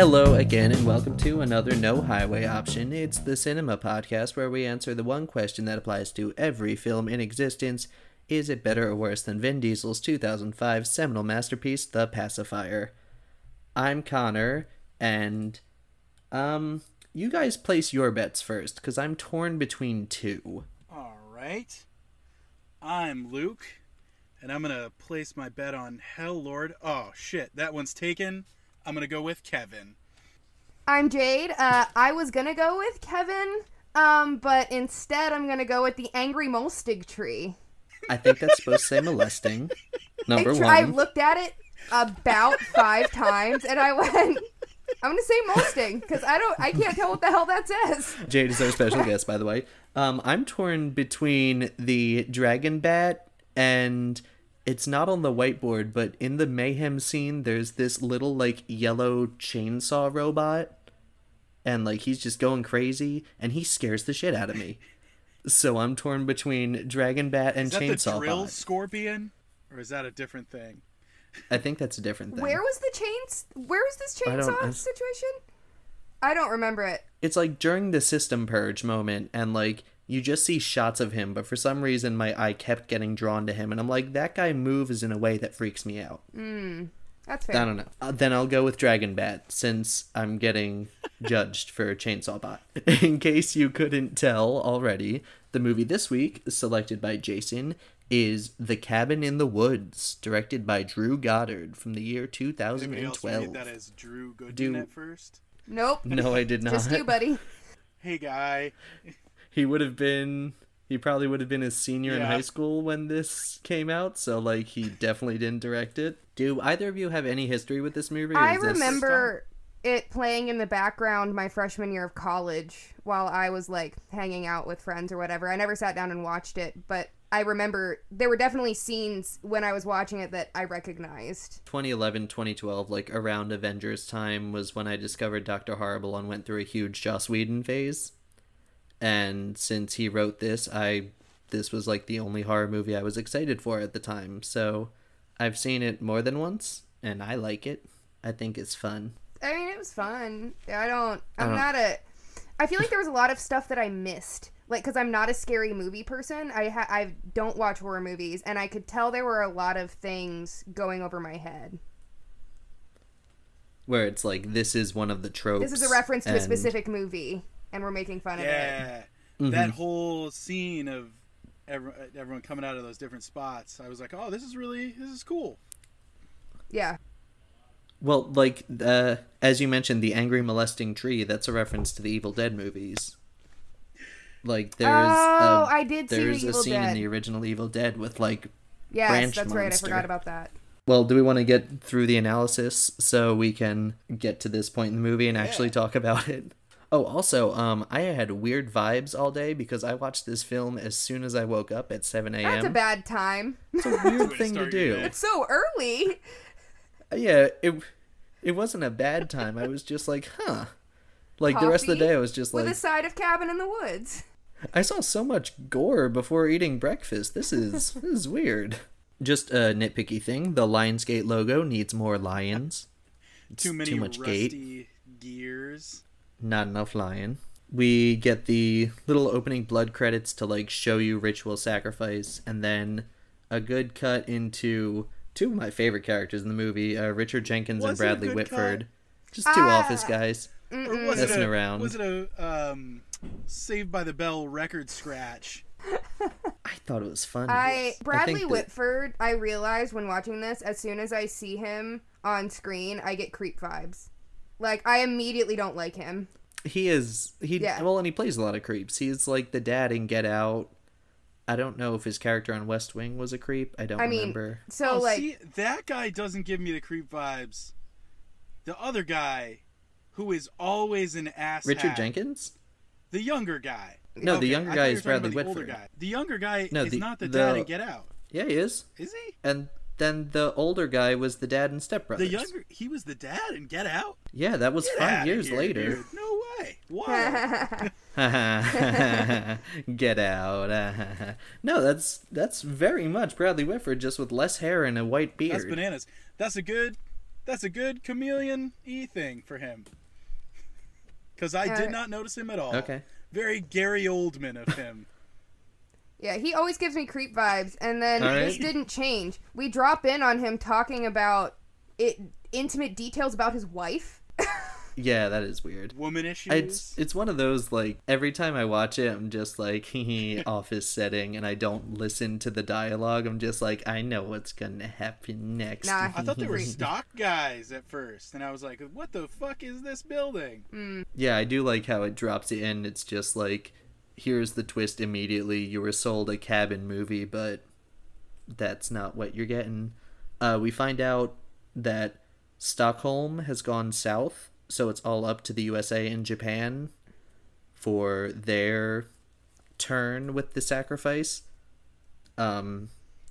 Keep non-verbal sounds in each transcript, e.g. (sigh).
Hello again, and welcome to another No Highway Option. It's the cinema podcast where we answer the one question that applies to every film in existence Is it better or worse than Vin Diesel's 2005 seminal masterpiece, The Pacifier? I'm Connor, and, um, you guys place your bets first, because I'm torn between two. All right. I'm Luke, and I'm going to place my bet on Hell Lord. Oh, shit. That one's taken. I'm to go with Kevin. I'm Jade. Uh, I was gonna go with Kevin, um, but instead I'm gonna go with the angry molestig tree. I think that's supposed to say molesting. Number I, tr- one. I looked at it about five times, and I went, "I'm gonna say molesting" because I don't, I can't tell what the hell that says. Jade is our special guest, by the way. Um, I'm torn between the dragon bat and it's not on the whiteboard, but in the mayhem scene, there's this little like yellow chainsaw robot, and like he's just going crazy, and he scares the shit out of me. So I'm torn between dragon bat and Is that chainsaw the drill bot. scorpion? Or is that a different thing? I think that's a different thing. Where was the chains? Where was this chainsaw I- situation? I don't remember it. it's like during the system purge moment and like you just see shots of him but for some reason my eye kept getting drawn to him and i'm like that guy moves in a way that freaks me out hmm. That's i don't know uh, then i'll go with dragon bat since i'm getting (laughs) judged for chainsaw bot (laughs) in case you couldn't tell already the movie this week selected by jason is the cabin in the woods directed by drew goddard from the year 2012 read that as Drew Goodwin Do- at first? Nope. no i did not Just you, buddy. Hey, guy. he would have been he probably would have been a senior in high school when this came out so like he definitely didn't direct it do either of you have any history with this movie I this- remember it playing in the background my freshman year of college while I was like hanging out with friends or whatever. I never sat down and watched it, but I remember there were definitely scenes when I was watching it that I recognized. 2011 2012 like around avengers time was when i discovered dr horrible and went through a huge joss whedon phase and since he wrote this i this was like the only horror movie i was excited for at the time so i've seen it more than once and i like it i think it's fun I mean, it was fun. I don't. I'm not a. I feel like there was a lot of stuff that I missed, like because I'm not a scary movie person. I ha- I don't watch horror movies, and I could tell there were a lot of things going over my head. where it's like this is one of the tropes This is a reference to a specific movie, and we're making fun of it. Yeah. Mm-hmm. That whole scene of every, everyone coming out of those different spots, I was like, oh, this is really, this is cool. Yeah. Well, like uh, as you mentioned, the angry molesting tree. That's a reference to the Evil Dead movies. Like there's Oh, a, I did see the there's a Evil scene in the original Evil Dead with like. Yes, Branch that's right. I forgot about that. Well, do we want to get through the analysis so we can get to this point in the movie and actually Yeah. talk about it? Oh, also, um, I had weird vibes all day because I watched this film as soon as I woke up at seven a.m. That's a bad time. It's a (laughs) weird thing to do. It's so early. Yeah, it it wasn't a bad time. I was just like, huh. Like the rest of the day, I was just like With a side of cabin in the woods. I saw so much gore before eating breakfast. This is this is weird. Just a nitpicky thing: the Lionsgate logo needs more lions. It's Too many too much gate, rusty gears. Not enough lion. We get the little opening blood credits to like show you ritual sacrifice, and then a good cut into two of my favorite characters in the movie: uh, Richard Jenkins and Was it a Bradley Whitford. cut? Just two Ah. office guys. Or was it Messing a, around. Was it a um, Saved by the Bell record scratch? (laughs) I thought it was fun. I Bradley think that- Whitford. I realized when watching this, as soon as I see him on screen, I get creep vibes. Like I immediately don't like him. he is he Yeah. well and he plays a lot of creeps he's like the dad in get out i don't know if his character on west wing was a creep i don't I mean, remember so oh, like see, that guy doesn't give me the creep vibes. The other guy, who is always an ass. richard jenkins The younger guy. No, the Okay, younger guy is Bradley about the older Whitford. guy. The younger guy No, is the- not the, the- dad in Get Out, yeah he is is he? and then the older guy was the dad and step brothers The younger, he was the dad and Get Out. yeah that was Get five years here, later dude. No way. Why? (laughs) get out (laughs) no that's that's very much bradley whitford just with less hair and a white beard That's bananas. That's a good. that's a good chameleon e thing for him. Because I Uh, did not notice him at all. Okay. Very Gary Oldman of him. Yeah, he always gives me creep vibes, and then All this didn't change. We drop in on him talking about it, intimate details about his wife. (laughs) Yeah, that is weird. Woman issues. It's it's one of those like every time I watch it, I'm just like (laughs) hee (laughs) office setting, and I don't listen to the dialogue. I'm just like I know what's gonna happen next. Nah. I thought they were stock guys at first, and I was like, "What the fuck is this building?" Hmm. Yeah, I do like how it drops in. It's just like, here's the twist immediately. You were sold a cabin movie, but that's not what you're getting. Uh, we find out that Stockholm has gone south, so it's all up to the USA and Japan for their turn with the sacrifice. Um,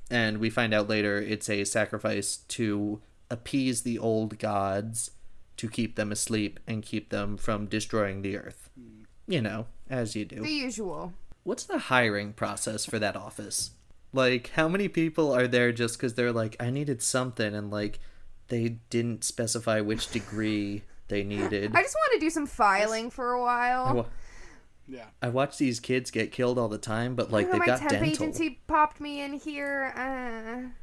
and we find out later it's a sacrifice to appease the old gods to keep them asleep and keep them from destroying the earth. You know, as you do. The usual. What's the hiring process for that office? Like, how many people are there just because they're like, I needed something, and like, they didn't specify which degree they needed. I just want to do some filing for a while. wa- Yeah. I watch these kids get killed all the time, but like, Oh, they've my got temp dental. agency popped me in here.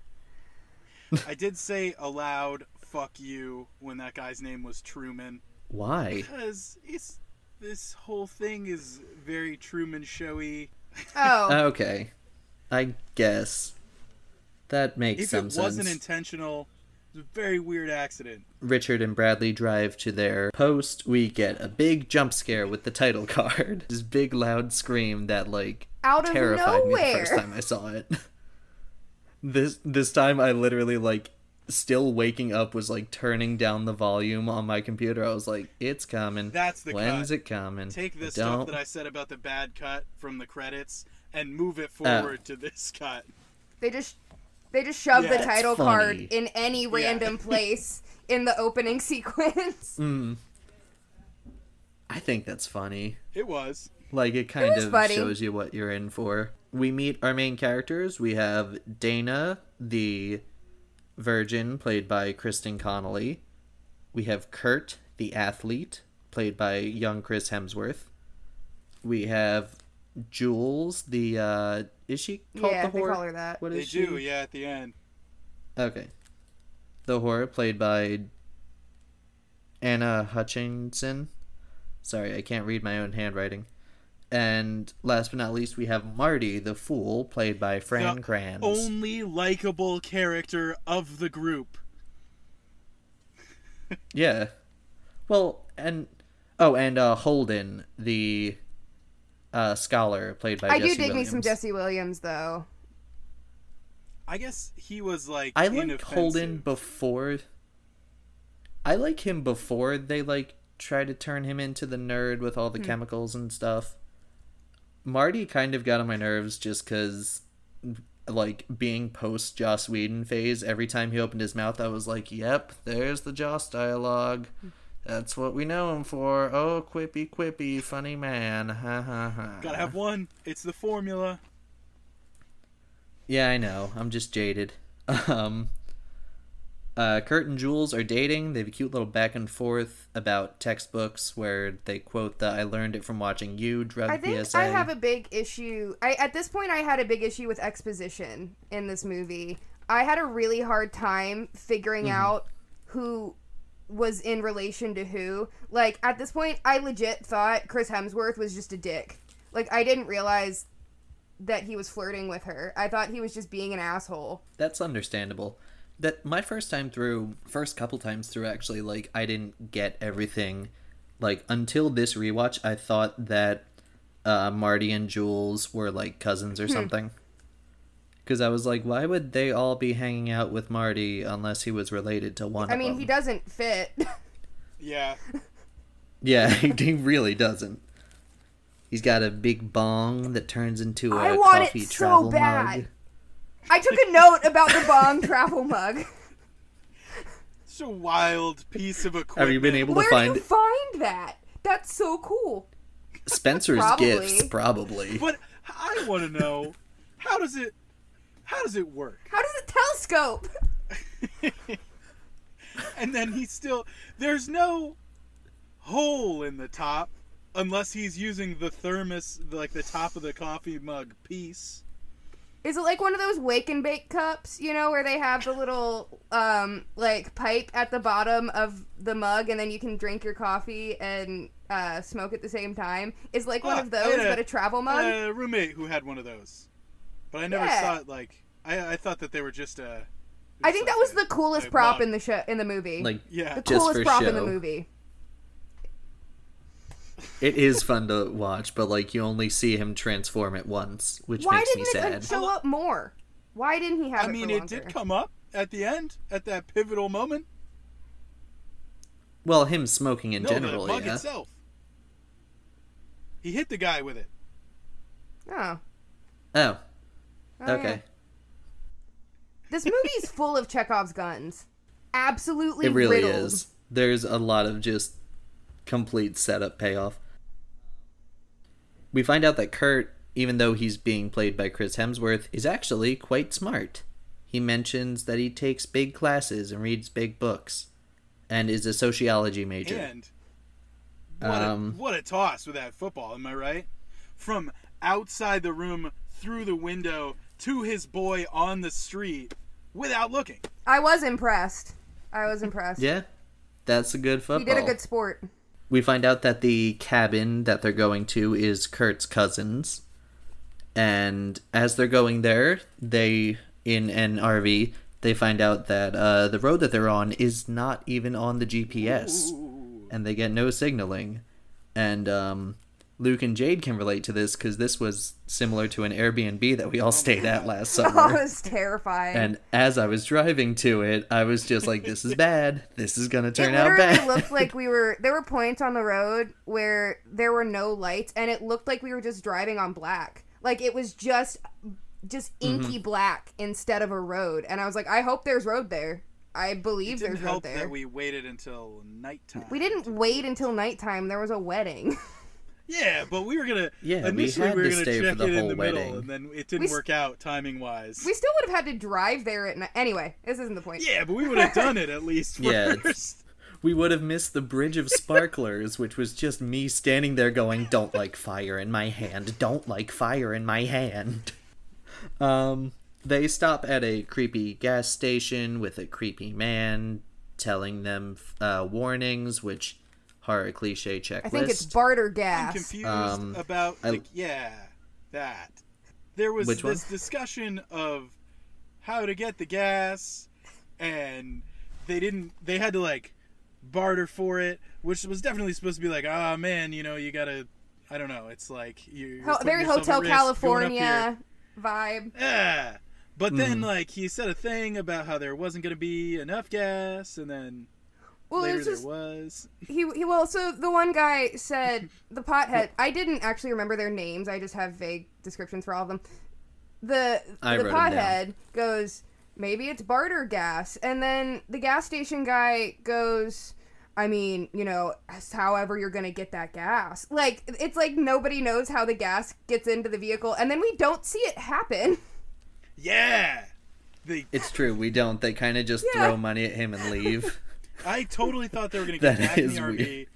Uh. (laughs) I did say aloud "fuck you" when that guy's name was Truman, Why? because it's this whole thing is very Truman showy. Oh, (laughs) Okay, I guess that makes If some it wasn't sense. intentional, it's a very weird accident. Richard and Bradley drive to their post. We get a big jump scare with the title (laughs) card. This big loud scream that like Out of terrified me the first time I saw it. (laughs) this this time I literally like still waking up was like turning down the volume on my computer. I was like, it's coming. That's the When's cut. it coming? Take this Don't. stuff that I said about the bad cut from the credits and move Uh. it forward to this cut. they just they just shoved Yeah, the title card in any random (laughs) place in the opening sequence. (laughs) Mm. I think that's funny. It was. Like it kind was of funny. shows you what you're in for. We meet our main characters. We have Dana, the virgin, played by Kristen Connolly. We have Kurt, the athlete, played by young Chris Hemsworth. We have Jules, the uh is she called yeah, the they whore? call her that. What They she? do, yeah, at the end. Okay. The horror played by Anna Hutchinson. Sorry, I can't read my own handwriting. And last but not least, we have Marty, the fool, played by Fran The Kranz. Only likable character of the group. Yeah. Well, and oh, and uh, Holden, the uh, scholar, played by I Jesse do dig me some Jesse Williams though. I guess he was like I liked. Holden before. I like him before they like try to turn him into the nerd with all the chemicals and stuff. Marty kind of got on my nerves just because, like, being post Joss Whedon phase, every time he opened his mouth, I was like, yep, there's the Joss dialogue. That's what we know him for. Oh, quippy, quippy, funny man. Ha ha ha. Gotta have one. It's the formula. Yeah, I know. I'm just jaded. (laughs) Um, uh, Kurt and Jules are dating. They have a cute little back and forth about textbooks where they quote the "I learned it from watching you" drug I think PSA. I have a big issue. I at this point I had a big issue with exposition in this movie. I had a really hard time figuring out who was in relation to who. Like at this point I legit thought Chris Hemsworth was just a dick. Like I didn't realize that he was flirting with her. I thought he was just being an asshole. That's understandable. That my first time through, first couple times through, actually, like I didn't get everything. Like until this rewatch, I thought that uh, Marty and Jules were like cousins Hmm. or something. Because I was like, why would they all be hanging out with Marty unless he was related to one I of mean, them? he doesn't fit. Yeah. (laughs) Yeah, he really doesn't. He's got a big bong that turns into a I want it coffee so travel bad. mug. I took a note about the bong travel mug. It's a wild piece of equipment. Have you been able to Where find do you find that? That's so cool. Spencer's Probably. gifts? Probably. But I want to know how does it how does it work? How does it telescope? (laughs) and then he's still there's no hole in the top unless he's using the thermos like the top of the coffee mug piece Is it like one of those wake and bake cups, you know, where they have the little um like pipe at the bottom of the mug and then you can drink your coffee and uh, smoke at the same time? Is like one Ah, of those had but a travel mug? a roommate who had one of those but i never Yeah. saw it like i i thought that they were just uh I think that was the coolest prop mug. in the show in the movie. Like yeah the just coolest for prop in the movie. It is fun to watch, but like you only see him transform it once, which Why makes me didn't it sad. show up more? Why didn't he have more? i it mean for it did come up at the end at that pivotal moment Well, him smoking in no general, the mug yeah. itself he hit the guy with it Oh. Oh, Oh, okay. yeah. This movie is full of Chekhov's guns. Absolutely It really riddled. is. There's a lot of just complete setup payoff. We find out that Kurt, even though he's being played by Chris Hemsworth, is actually quite smart. He mentions that he takes big classes and reads big books, and is a sociology major. And what, Um, a, what a toss with that football, am I right? From outside the room through the window to his boy on the street without looking. I was impressed. I was impressed. Yeah, that's a good football. He did a good sport. We find out that the cabin that they're going to is Kurt's cousin's. And as they're going there, they, in an RV, they find out that uh, the road that they're on is not even on the GPS. And they get no signaling. And um, Luke and Jade can relate to this because this was similar to an Airbnb that we all stayed at last (laughs) Oh, summer. it was terrifying. And as I was driving to it, I was just like, this is bad. This is going to it turn out literally bad. looked like (laughs) we were. There were points on the road where there were no lights, and it looked like we were just driving on black. Like it was just, just Mm-hmm. inky black instead of a road. And I was like, I hope there's road there. I It believe didn't there's road there. that we waited until nighttime. We didn't wait until nighttime. There was a wedding. (laughs) Yeah, but we were gonna. Yeah, we initially had we were to gonna stay for check the it in whole the middle, wedding. and then it didn't We work out timing wise. we still would have had to drive there at night. Anyway, this isn't the point. Yeah, but we would have (laughs) done it at least (laughs) Yeah, first. we would have missed the bridge of sparklers, (laughs) which was just me standing there going, "Don't like fire in my hand. Don't like fire in my hand." Um, they stop at a creepy gas station with a creepy man telling them uh, warnings, which horror cliche checklist. I think it's barter gas. I'm confused Um, about I- like yeah, that. There was Which one? this discussion of how to get the gas, and they didn't. They had to like barter for it, which was definitely supposed to be like, ah man, you know, you gotta. I don't know. It's like you very Hotel California vibe. Yeah. But then, Mm. like, he said a thing about how there wasn't going to be enough gas, and then Well, later it's just there was. he he. Well, so the one guy said (laughs) the pothead. I didn't actually remember their names. I just have vague descriptions for all of them. The I the wrote 'em down. pothead goes maybe it's barter gas, and then the gas station guy goes. I mean, you know, however you're gonna get that gas. Like, it's like nobody knows how the gas gets into the vehicle, and then we don't see it happen. Yeah! The, It's true. We don't. They kind of just Yeah. throw money at him and leave. (laughs) I totally thought they were going (laughs) to get That back in is the RV,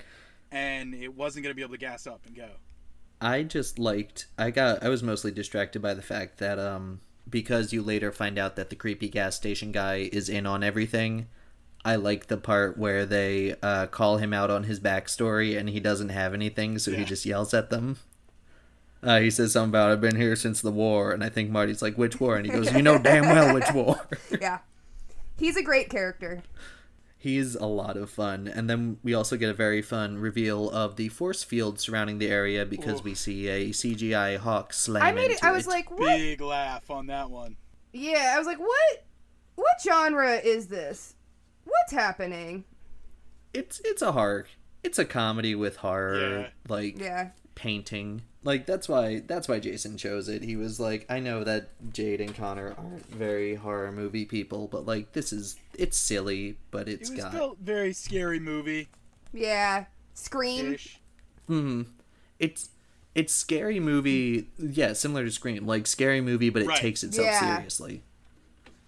and it wasn't going to be able to gas up and go. I just liked I got I was mostly distracted by the fact that um because you later find out that the creepy gas station guy is in on everything. I like the part where they uh, call him out on his backstory and he doesn't have anything, so he just yells at them. Uh, he says something about I've been here since the war, and I think Marty's like, "Which war?" And he goes, "You know damn well which war." (laughs) yeah, he's a great character. He's a lot of fun, and then we also get a very fun reveal of the force field surrounding the area because Ooh. we see a CGI hawk slam. I made it. I was like, what? Big laugh on that one. Yeah, I was like, what? What genre is this? What's happening? it's it's a horror it's a comedy with horror Yeah. like Yeah. painting like that's why that's why jason chose it he was like i know that jade and connor aren't very horror movie people but like this is it's silly but It it's was got felt very scary movie Yeah. Scream. hmm it's it's scary movie yeah similar to scream like scary movie but it Right. takes itself Yeah. seriously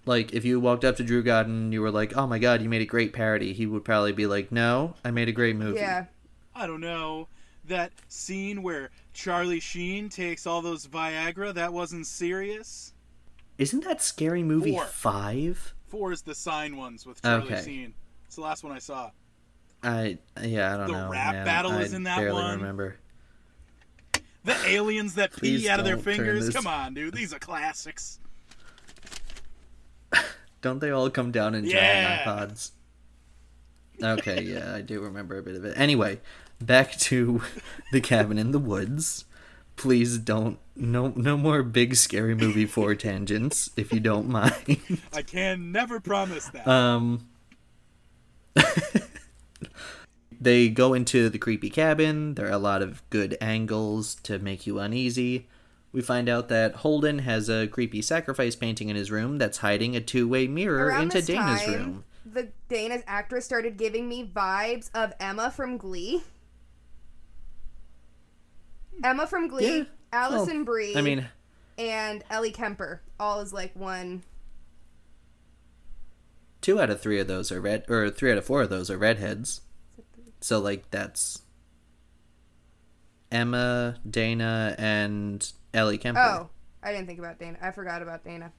Like if you walked up to Drew Goddard and you were like, "Oh my god, you made a great parody," he would probably be like, "No, I made a great movie." Yeah. I don't know. That scene where Charlie Sheen takes all those Viagra, that wasn't serious. Isn't that Scary Movie Four. five? Four is the sign ones with Charlie Okay. Sheen. It's the last one I saw. I yeah, I don't The know. The rap man. battle I is in that barely one. remember. The aliens that Please pee out of their fingers. Come on, dude. These are classics. Don't they all come down in Yeah. giant iPods? Okay, yeah, I do remember a bit of it. Anyway, back to the cabin in the woods. Please don't no no more big scary movie four (laughs) tangents if you don't mind. I can never promise that. Um (laughs) They go into the creepy cabin. There are a lot of good angles to make you uneasy. We find out that Holden has a creepy sacrifice painting in his room that's hiding a two-way mirror Around into this Dana's time, room. the Dana's actress started giving me vibes of Emma from Glee. Emma from Glee, Yeah. Alison Well, Brie, I mean, and Ellie Kemper, all is like one. two out of three of those are red, or three out of four of those are redheads. So like that's Emma, Dana, and Ellie Kemper. Oh, I didn't think about Dana. I forgot about Dana.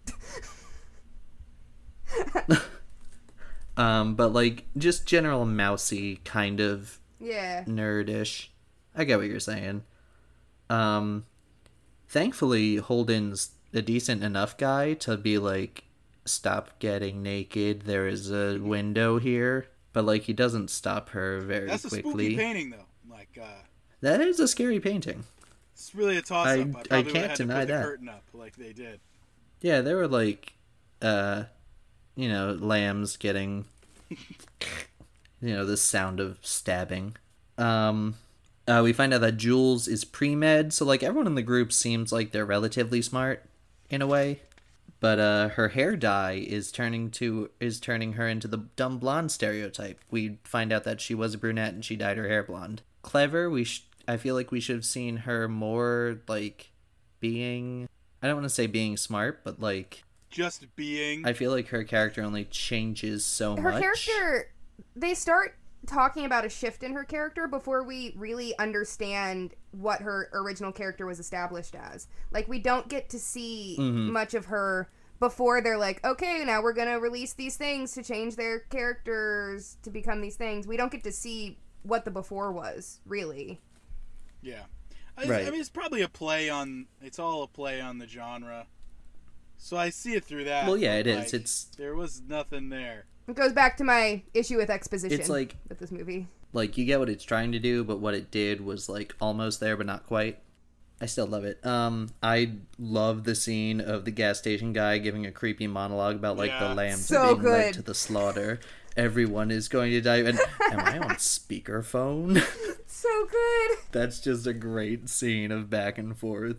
(laughs) Um, but like just general mousy kind of yeah. nerdish. I get what you're saying. Um, thankfully, Holden's a decent enough guy to be like, stop getting naked. There is a window here. But like, he doesn't stop her very That's a spooky quickly. painting, though. Like, uh, That is a scary painting. it's really a toss up. I- I, I can't deny that. the curtain up like they did. Yeah, there were like, uh, you know, lambs getting, (laughs) you know, the sound of stabbing. Um, uh, we find out that Jules is pre med, so like everyone in the group seems like they're relatively smart in a way. But uh, her hair dye is turning to is turning her into the dumb blonde stereotype. We find out that she was a brunette and she dyed her hair blonde. Clever. We sh- I feel like we should have seen her more like being. I don't want to say being smart, but like Just being. I feel like her character only changes so Her much. Her character, they start talking about a shift in her character before we really understand what her original character was established as. Like, we don't get to see Mhm. much of her before they're like, okay, now we're gonna release these things to change their characters to become these things. We don't get to see what the before was, really. Yeah. I, Right. I mean, it's probably a play on. It's all a play on the genre. So I see it through that. Well, yeah, but, it is. like, It's there was nothing there. It goes back to my issue with exposition It's like- with this movie. like you get what it's trying to do, but what it did was like almost there, but not quite. I still love it. Um, I love the scene of the gas station guy giving a creepy monologue about like Yeah. the lambs So are being led to the slaughter. Everyone is going to die. And (laughs) am I on speakerphone? (laughs) So good. That's just a great scene of back and forth.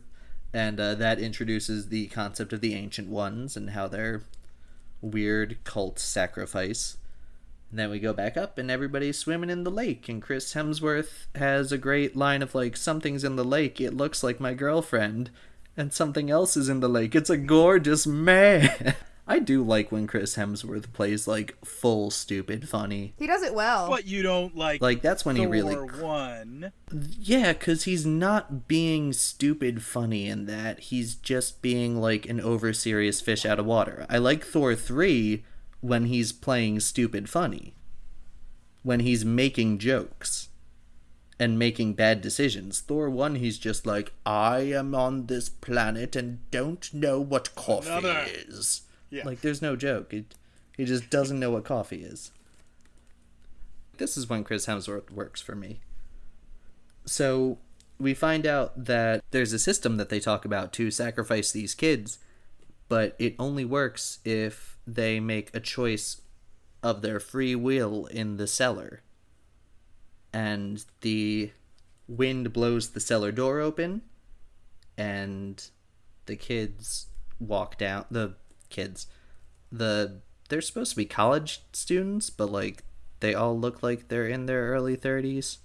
And uh, that introduces the concept of the Ancient Ones and how they're weird cult sacrifice. And then we go back up and everybody's swimming in the lake. And Chris Hemsworth has a great line of like, Something's in the lake. It looks like my girlfriend. And something else is in the lake. It's a gorgeous man. (laughs) I do like when Chris Hemsworth plays like full stupid funny. He does it well. But you don't like. Like that's when he Thor really one. Yeah, because he's not being stupid funny in that. He's just being like an over serious fish out of water. I like Thor 3 when he's playing stupid funny, when he's making jokes and making bad decisions. Thor 1, he's just like, I am on this planet and don't know what coffee Another- is. Yeah. Like, there's no joke. It, he just doesn't know what coffee is. This is when Chris Hemsworth works for me. So we find out that there's a system that they talk about to sacrifice these kids, but it only works if they make a choice of their free will in the cellar. And the wind blows the cellar door open, and the kids walk down. The kids, the they're supposed to be college students, but like they all look like they're in their early thirties.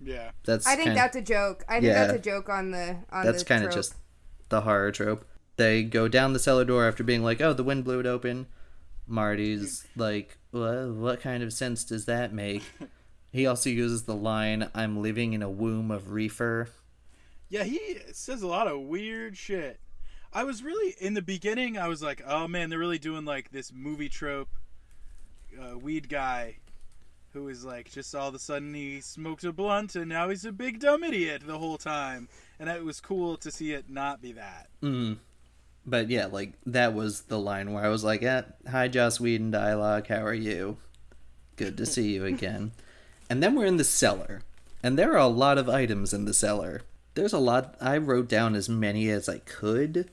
Yeah. That's I think kinda- that's a joke. I think Yeah. that's a joke on the on that's kind of just the horror trope. they go down the cellar door after being like, "Oh, the wind blew it open." Marty's (laughs) like, "What? What kind of sense does that make?" he also uses the line, "I'm living in a womb of reefer." Yeah, he says a lot of weird shit. I was really in the beginning. I was like, "Oh man, they're really doing like this movie trope, uh, weed guy, who is like just all of a sudden he smoked a blunt and now he's a big dumb idiot the whole time." And it was cool to see it not be that. Mm. But yeah, like that was the line where I was like, eh, "Hi, Joss Whedon dialogue. How are you? Good to see you (laughs) again." and then we're in the cellar, and there are a lot of items in the cellar. There's a lot. I wrote down as many as I could.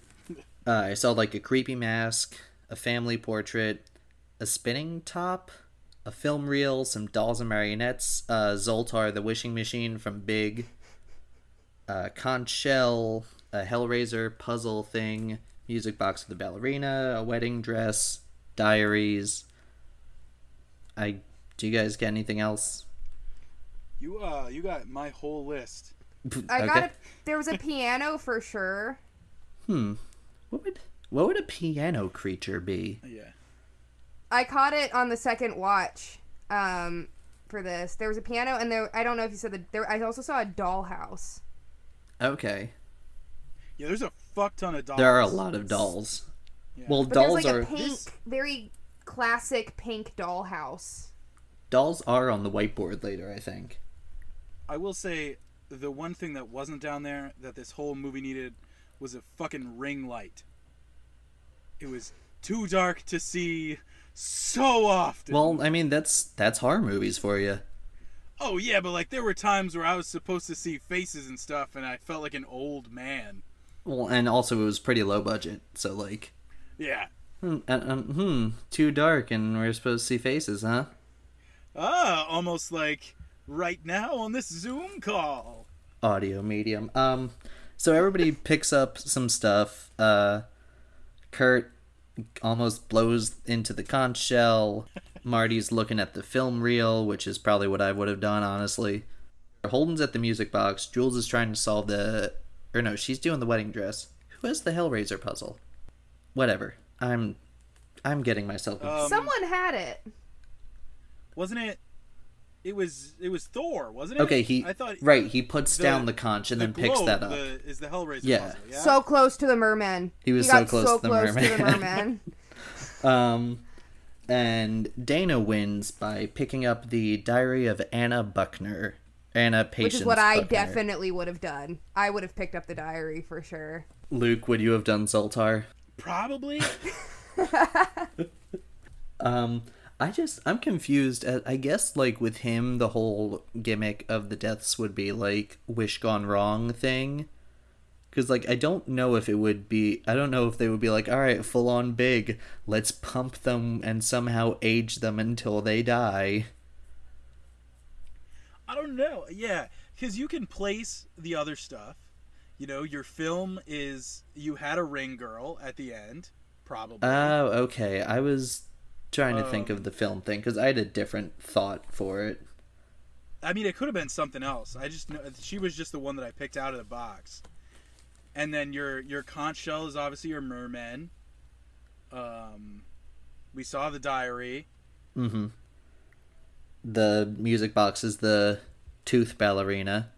Uh, I saw like a creepy mask, a family portrait, a spinning top, a film reel, some dolls and marionettes, uh, Zoltar the wishing machine from Big, a conch shell, a Hellraiser puzzle thing, music box of the ballerina, a wedding dress, diaries. I do you guys get anything else? You uh, you got my whole list. I got a, there was a piano for sure. Hmm. What would what would a piano creature be? Yeah. I caught it on the second watch. Um, for this, there was a piano, and there. I don't know if you said that. There, I also saw a dollhouse. Okay. Yeah, there's a fuck ton of dolls. There are a lot of dolls. Yeah. Well, But dolls like are a pink, This- very classic pink dollhouse. dolls are on the whiteboard later, I think. I will say the one thing that wasn't down there that this whole movie needed was a fucking ring light. It was too dark to see so often. Well, I mean that's that's horror movies for you. oh yeah, but like there were times where I was supposed to see faces and stuff and I felt like an old man. Well, and also it was pretty low budget, so like, Yeah. hmm, uh, um, hmm too dark, and we're supposed to see faces, huh? Ah, almost like right now on this Zoom call. audio medium. Um, so everybody picks up some stuff. Uh, Kurt almost blows into the conch shell. Marty's looking at the film reel, which is probably what I would have done, honestly. Holden's at the music box. Jules is trying to solve the, or no, she's doing the wedding dress. Who has the Hellraiser puzzle? Whatever. I'm, I'm getting myself. Um, Someone had it. Wasn't it? It was it was Thor, wasn't it? okay, he I thought right. He puts the- down the conch and the then picks globe, that up. The, is the Hellraiser Yeah. puzzle? Yeah. So close to the merman. He was He so got close so to the close to the merman. merman. (laughs) (laughs) Um, and Dana wins by picking up the Diary of Anna Buckner. Anna Patience. Which is what I definitely would have done. I would have picked up the diary for sure. Luke, would you have done Zoltar? probably. (laughs) Um, I just I'm confused. Uh, I guess like with him, the whole gimmick of the deaths would be like wish gone wrong thing. Because like I don't know if it would be. I don't know if they would be like, all right, full on big. Let's pump them and somehow age them until they die. I don't know. Yeah, because you can place the other stuff. You know, your film is you had a ring girl at the end, probably. Oh, okay. I was trying to think Um, of the film thing because I had a different thought for it. I mean, it could have been something else. I just know she was just the one that I picked out of the box. And then your your conch shell is obviously your merman. Um, we saw the diary. Mm-hmm. The music box is the tooth ballerina.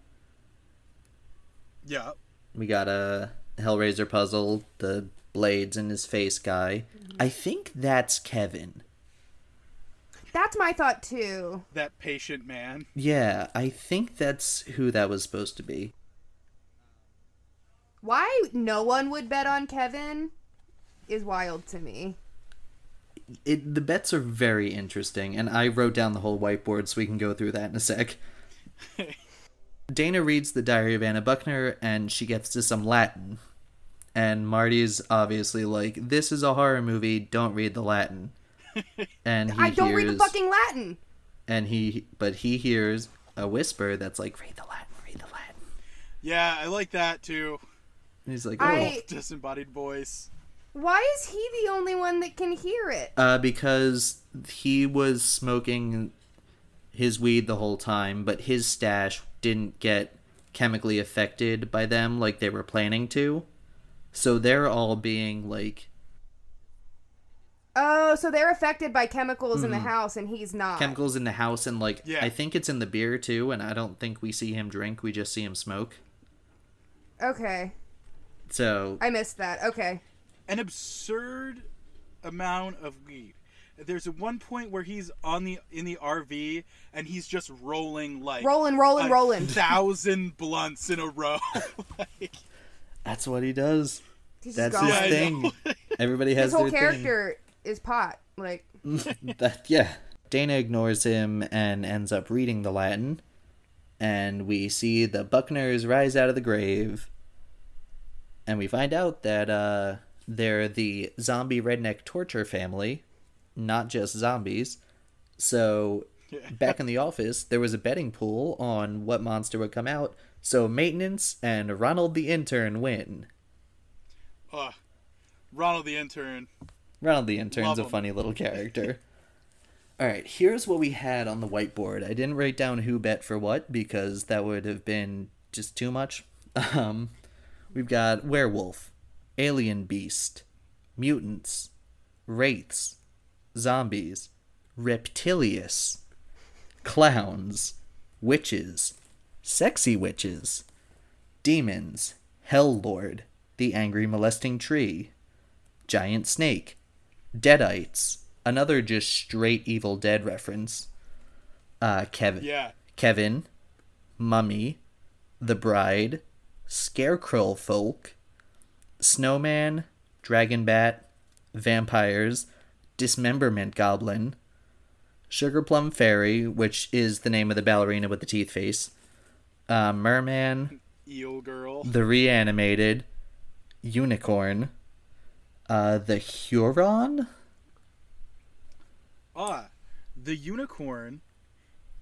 Yeah. We got a Hellraiser puzzle, the blades in his face guy. I think that's Kevin. That's my thought too. That patient man. Yeah, I think that's who that was supposed to be. Why no one would bet on Kevin is wild to me. It, the bets are very interesting, and I wrote down the whole whiteboard so we can go through that in a sec. (laughs) Dana reads the Diary of Anna Buckner, and she gets to some Latin. And Marty's obviously like, "This is a horror movie. Don't read the Latin." And (laughs) he I don't read the fucking Latin. and he, but he hears a whisper that's like, "Read the Latin. Read the Latin." Yeah, I like that too. And he's like, "Oh." I- (laughs) Disembodied voice. Why is he the only one that can hear it? Uh, because he was smoking his weed the whole time, but his stash didn't get chemically affected by them like they were planning to. So they're all being like Oh, so they're affected by chemicals in the hmm. house, and he's not. chemicals in the house and like Yeah. I think it's in the beer too and I don't think we see him drink, we just see him smoke. Okay, So I missed that. Okay. An absurd amount of weed. There's one point where he's on the in the RV and he's just rolling like Rolling, rolling, a rolling. (laughs) thousand blunts in a row. (laughs) like, that's what he does. He's That's just his. Yeah, I know. thing. (laughs) Everybody has His whole their character is pot. Like, (laughs) that, yeah. Dana ignores him and ends up reading the Latin. And we see the Buckners rise out of the grave. And we find out that uh, they're the zombie redneck torture family, not just zombies. So back in the office, there was a betting pool on what monster would come out. So maintenance and Ronald the intern win. Ugh. Ronald the intern. Ronald the intern's Love a him. funny little (laughs) character. All right, here's what we had on the whiteboard. I didn't write down who bet for what because that would have been just too much. (laughs) Um, we've got werewolf, alien beast, mutants, wraiths, zombies, reptilius, clowns, witches, sexy witches, demons, hell lord, the angry molesting tree, giant snake, deadites, another just straight Evil Dead reference. Uh, Kevin, Yeah. Kevin, Mummy, The Bride, Scarecrow Folk, Snowman, Dragon Bat, Vampires, Dismemberment Goblin, Sugar Plum Fairy, which is the name of the ballerina with the teeth face, uh, Merman, Eel girl. The Reanimated, Unicorn, uh, The Huron? Ah, the unicorn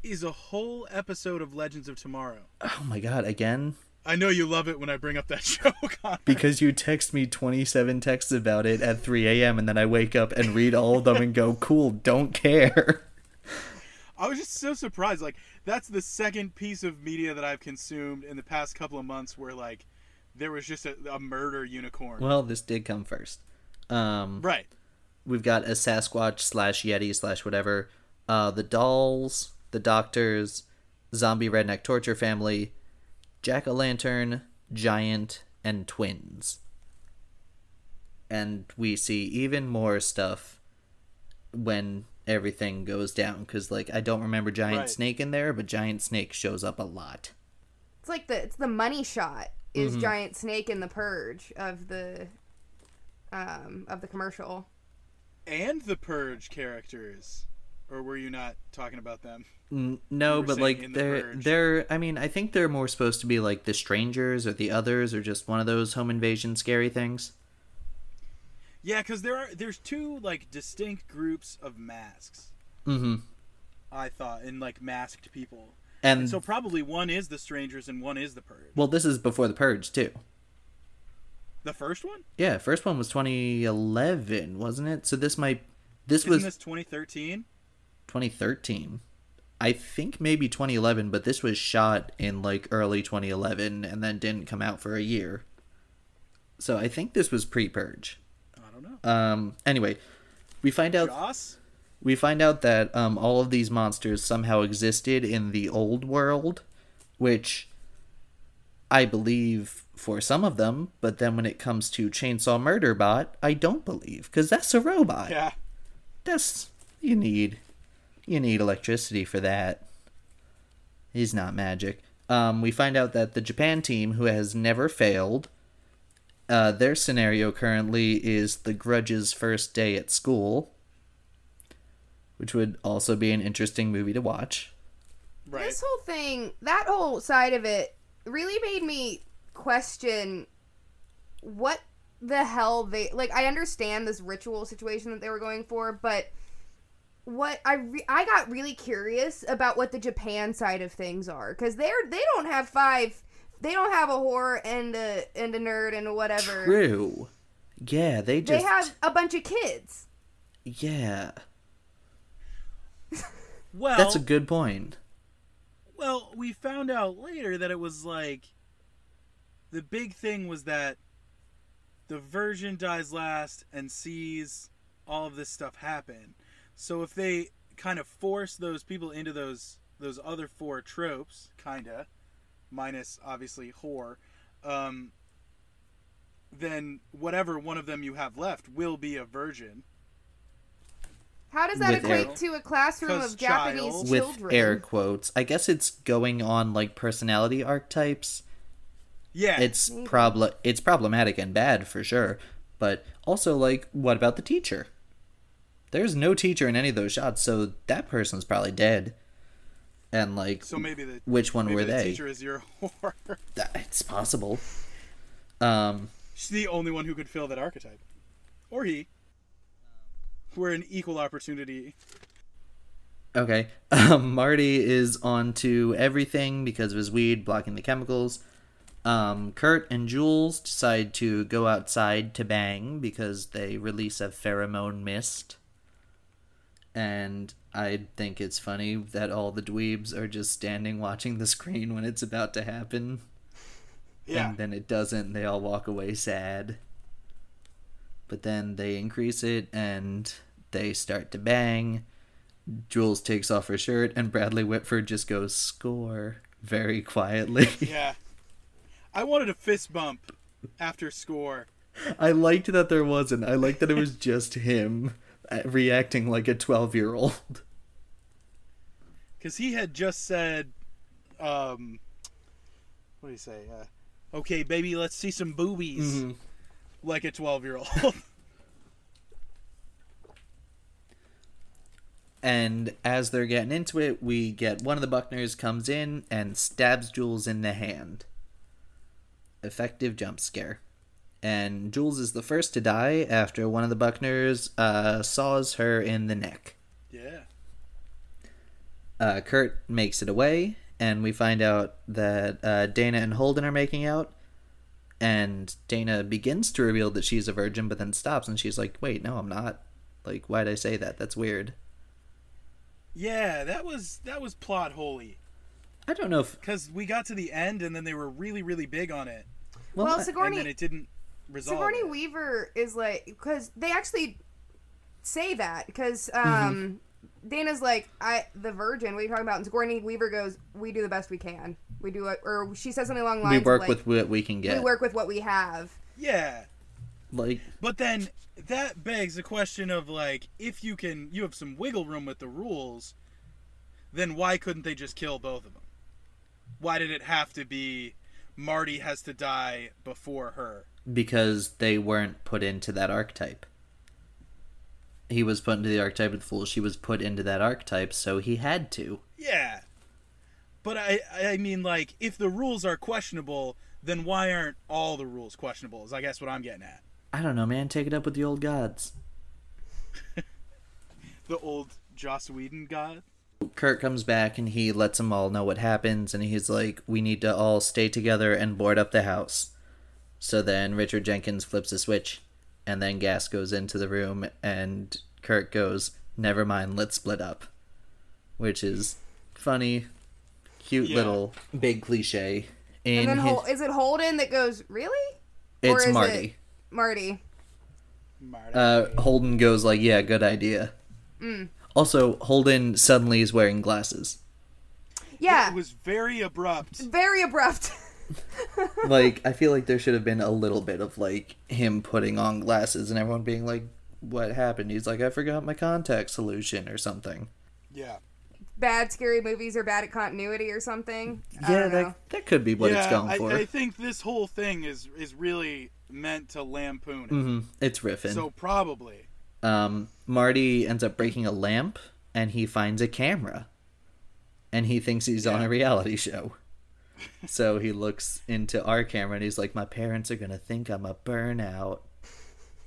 is a whole episode of Legends of Tomorrow. Oh my god, again? I know you love it when I bring up that (laughs) show, Connor. Because you text me 27 texts about it at 3 a.m. and then I wake up and read all of them and go, (laughs) cool, don't care. I was just so surprised. Like that's the second piece of media that I've consumed in the past couple of months where like there was just a, a murder unicorn. Well, this did come first. Um, right. we've got a Sasquatch slash Yeti slash whatever. Uh, the Dolls, the Doctors, Zombie Redneck Torture Family, Jack o' Lantern, Giant, and Twins. And we see even more stuff when everything goes down because, like, I don't remember Giant Right. Snake in there, but Giant Snake shows up a lot. it's like the it's the money shot is Mm-hmm. Giant Snake in the Purge of the um of the commercial. And the Purge characters. Or were you not talking about them? No, but like The they're Purge. they're. I mean, I think they're more supposed to be like the strangers or the others or just one of those home invasion scary things. Yeah, because there are there's two like distinct groups of masks. Mm-hmm. I thought, and like masked people. And And so probably one is the strangers and one is the purge. well, this is before the purge too. The first one? Yeah, first one was 2011, wasn't it? So this might this Isn't was this 2013? 2013. I think maybe 2011, but this was shot in like early 2011 and then didn't come out for a year. So I think this was pre-purge. I don't know. Um anyway, we find out Joss? we find out that um, all of these monsters somehow existed in the old world, which I believe for some of them, but then when it comes to Chainsaw Murder Bot, I don't believe because that's a robot. Yeah. That's you need you need electricity for that. He's not magic. Um, we find out that the Japan team, who has never failed, uh, their scenario currently is the Grudge's first day at school, which would also be an interesting movie to watch. Right. This whole thing, that whole side of it, really made me question what the hell they like. I understand this ritual situation that they were going for, but what I re- I got really curious about what the Japan side of things are because they're they don't have five. They don't have a whore and a and a nerd and a whatever. True. Yeah, they just They have a bunch of kids. yeah. well, That's a good point. Well, we found out later that it was like the big thing was that the virgin dies last and sees all of this stuff happen. So if they kind of force those people into those those other four tropes, kinda, minus obviously whore, um, then whatever one of them you have left will be a virgin. How does that With equate air- to a classroom of Japanese child- with air quotes. I guess it's going on like personality archetypes. Yeah, It's Maybe. prob it's problematic and bad for sure. But also like what about the teacher? There's no teacher in any of those shots, so that person's probably dead. And like so maybe the which one maybe were the they? teacher is your (laughs) whore. That- It's possible. Um She's the only one who could fill that archetype, or he. We're an equal opportunity. Okay. (laughs) Um, Marty is on to everything because of his weed blocking the chemicals. Um, Kurt and Jules decide to go outside to bang because they release a pheromone mist. And I think it's funny that all the dweebs are just standing watching the screen when it's about to happen. Yeah, And then it doesn't, and they all walk away sad. But then they increase it and they start to bang. Jules takes off her shirt, and Bradley Whitford just goes score very quietly. (laughs) yeah. I wanted a fist bump after score. I liked that there wasn't. I liked that it was just him uh, reacting like a 12 year old. because (laughs) he had just said, um, what do you say? Uh, okay, baby, let's see some boobies, like a twelve-year-old. (laughs) And as they're getting into it, we get one of the Buckners comes in and stabs Jules in the hand. Effective jump scare. And Jules is the first to die after one of the Buckners uh, saws her in the neck. yeah, Uh, Kurt makes it away, and we find out that uh, Dana and Holden are making out. And Dana begins to reveal that she's a virgin, but then stops and she's like, wait, no, I'm not. Like, why'd I say that? That's weird. yeah. That was that was plot holy I don't know if. because we got to the end and then they were really really big on it, Well, I- and then it didn't resolve. Sigourney it. Weaver is like because they actually say that because um, Mm-hmm. Dana's like I the Virgin. What are you talking about? And Sigourney Weaver goes, "We do the best we can. We do it." Or she says something along the lines. we of, work like, with what we can get. We work with what we have. Yeah, like but then that begs the question of like, if you can, you have some wiggle room with the rules, then why couldn't they just kill both of them? Why did it have to be Marty has to die before her? because they weren't put into that archetype. He was put into the archetype of the fool. She was put into that archetype, so he had to. Yeah. But I I mean like if the rules are questionable, then why aren't all the rules questionable? Is I guess what I'm getting at. I don't know, man. Take it up with the old gods. (laughs) The old Joss Whedon god. Kurt comes back and he lets them all know what happens, and he's like, "We need to all stay together and board up the house." So then Richard Jenkins flips a switch, and then gas goes into the room, and Kurt goes, "Never mind, let's split up," which is funny, cute Yeah. little big cliche. In And then his- Hol- is it Holden that goes really? it's or is Marty. it- Marty. Marty. Uh, Holden goes like, "Yeah, good idea." Mm. Also, Holden suddenly is wearing glasses. Yeah, It was very abrupt. very abrupt. (laughs) like I feel like there should have been a little bit of like him putting on glasses and everyone being like, "What happened?" He's like, "I forgot my contact solution" or something. Yeah. bad scary movies are bad at continuity or something. Yeah, that that could be what yeah, it's going I, for. I think this whole thing is is really meant to lampoon it. hmm It's riffing. So probably. um, Marty ends up breaking a lamp and he finds a camera, and he thinks he's on a reality show. So he looks into our camera and he's like, "My parents are gonna think I'm a burnout."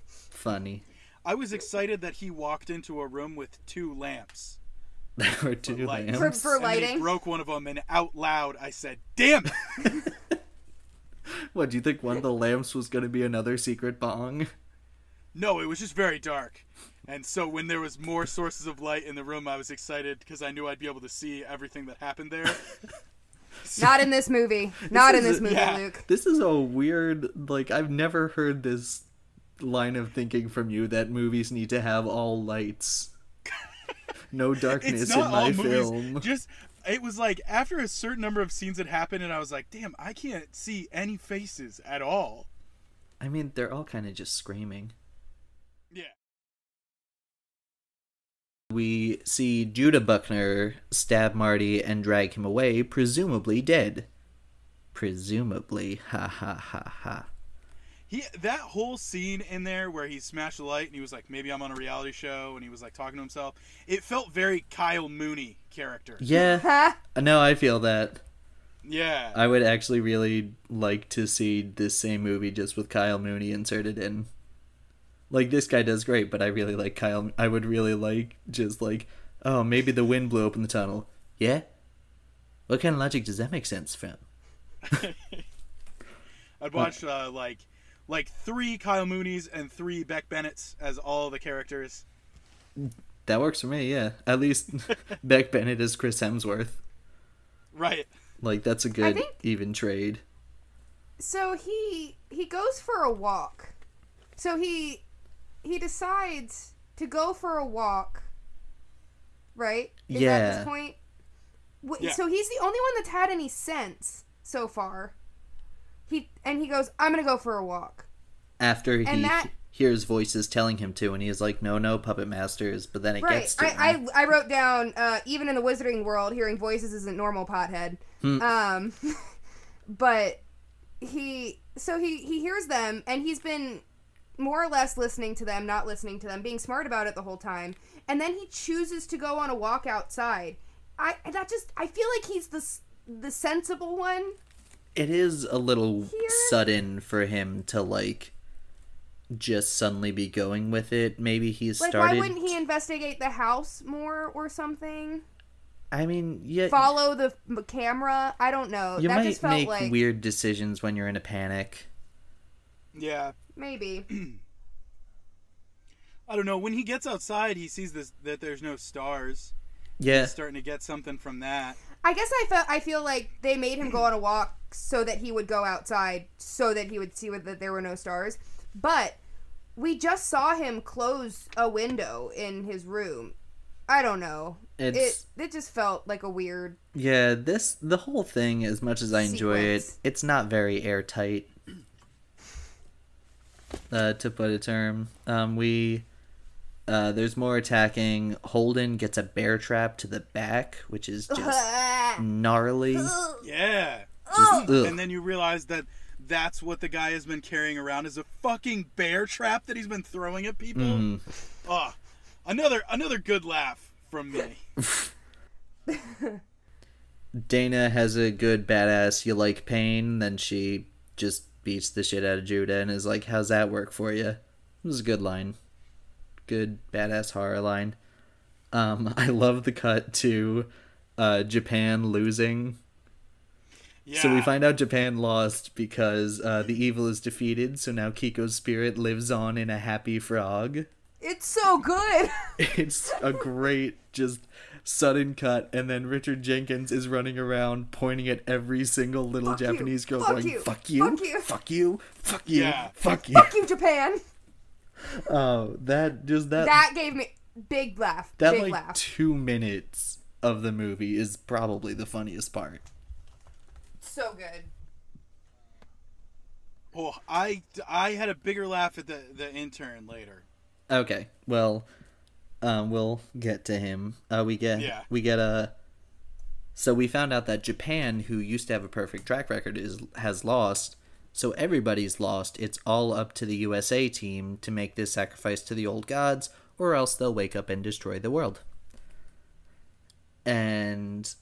Funny. I was excited that he walked into a room with two lamps. (laughs) There were two light. lamps. For- for And he lighting? broke one of them, and out loud I said, "Damn! (laughs) What do you think? One of the lamps was going to be another secret bong. no, it was just very dark. And so when there was more sources of light in the room, I was excited because I knew I'd be able to see everything that happened there. (laughs) (laughs) Not in this movie. Not in is this movie, yeah. Luke. This is a weird. Like I've never heard this line of thinking from you that movies need to have all lights. (laughs) No darkness in my movies. film. Just it was like after a certain number of scenes had happened, and I was like, damn, I can't see any faces at all. I mean, they're all kind of just screaming. Yeah. We see Judah Buckner stab Marty and drag him away, presumably dead. Presumably, ha ha ha ha. He that whole scene in there where he smashed the light and he was like, maybe I'm on a reality show, and he was like talking to himself. It felt very Kyle Mooney character. Yeah, (laughs) no, I feel that. Yeah. I would actually really like to see this same movie just with Kyle Mooney inserted in. Like this guy does great, but I really like Kyle. I would really like just like, oh, maybe the wind blew open the tunnel. Yeah. What kind of logic does that make sense from? (laughs) I'd watch uh, like like three Kyle Moonies and three Beck Bennett's as all the characters. That works for me. Yeah, at least (laughs) Beck Bennett is Chris Hemsworth. Right. Like that's a good think- even trade. so he he goes for a walk. So he he decides to go for a walk. Right? Is that Yeah. this point? Wh- Yeah. So he's the only one that's had any sense so far. He and he goes, "I'm gonna go for a walk." After he that- hears voices telling him to, and he's like, "No, no, puppet masters." But then it Right. gets to him. I, I I wrote down uh, even in the wizarding world, hearing voices isn't normal. Pothead. Hmm. Um, (laughs) but he so he he hears them and he's been more or less listening to them, not listening to them, being smart about it the whole time, and then he chooses to go on a walk outside. I that just I feel like he's the the sensible one. it is a little Here- sudden for him to like just suddenly be going with it. Maybe he's Like, started. why wouldn't he investigate the house more or something? I mean, yeah, Follow the f- camera. I don't know. you that might just felt make like weird decisions when you're in a panic. Yeah. Maybe. (clears throat) I don't know. When he gets outside, he sees this that there's no stars. Yeah, He's starting to get something from that. I guess I felt I feel like they made him go on a walk so that he would go outside, so that he would see that there were no stars. But we just saw him close a window in his room. I don't know. It's- it it just felt like a weird. yeah. This the whole thing, as much as I enjoy it, it's not very airtight. Uh, to put a term, um, we uh, there's more attacking. Holden gets a bear trap to the back, which is just (laughs) gnarly. (laughs) Yeah. Just. And then you realize that that's what the guy has been carrying around is a fucking bear trap that he's been throwing at people. Mhm. Oh, another another good laugh from me. (laughs) Dana has a good badass you like pain, then she just beats the shit out of Judah and is like, How's that work for you? It was a good line. Good badass horror line. Um, (laughs) I love the cut to uh, Japan losing. Yeah. So we find out Japan lost because uh, the evil is defeated, so now Kiko's spirit lives on in a happy frog. It's so good. (laughs) It's a great just sudden cut and then Richard Jenkins is running around pointing at every single little Fuck you. Japanese girl Fuck going you. fuck you Fuck you. fuck you fuck you Yeah. fuck you Fuck you, Japan. (laughs) oh that just that That gave me big laugh. that big like laugh. 2 minutes of the movie is probably the funniest part So good. Oh, I I had a bigger laugh at the the intern later. okay well um we'll get to him. Uh we get Yeah. we get a so we found out that Japan who used to have a perfect track record is has lost. So everybody's lost. It's all up to the USA team to make this sacrifice to the old gods or else they'll wake up and destroy the world. And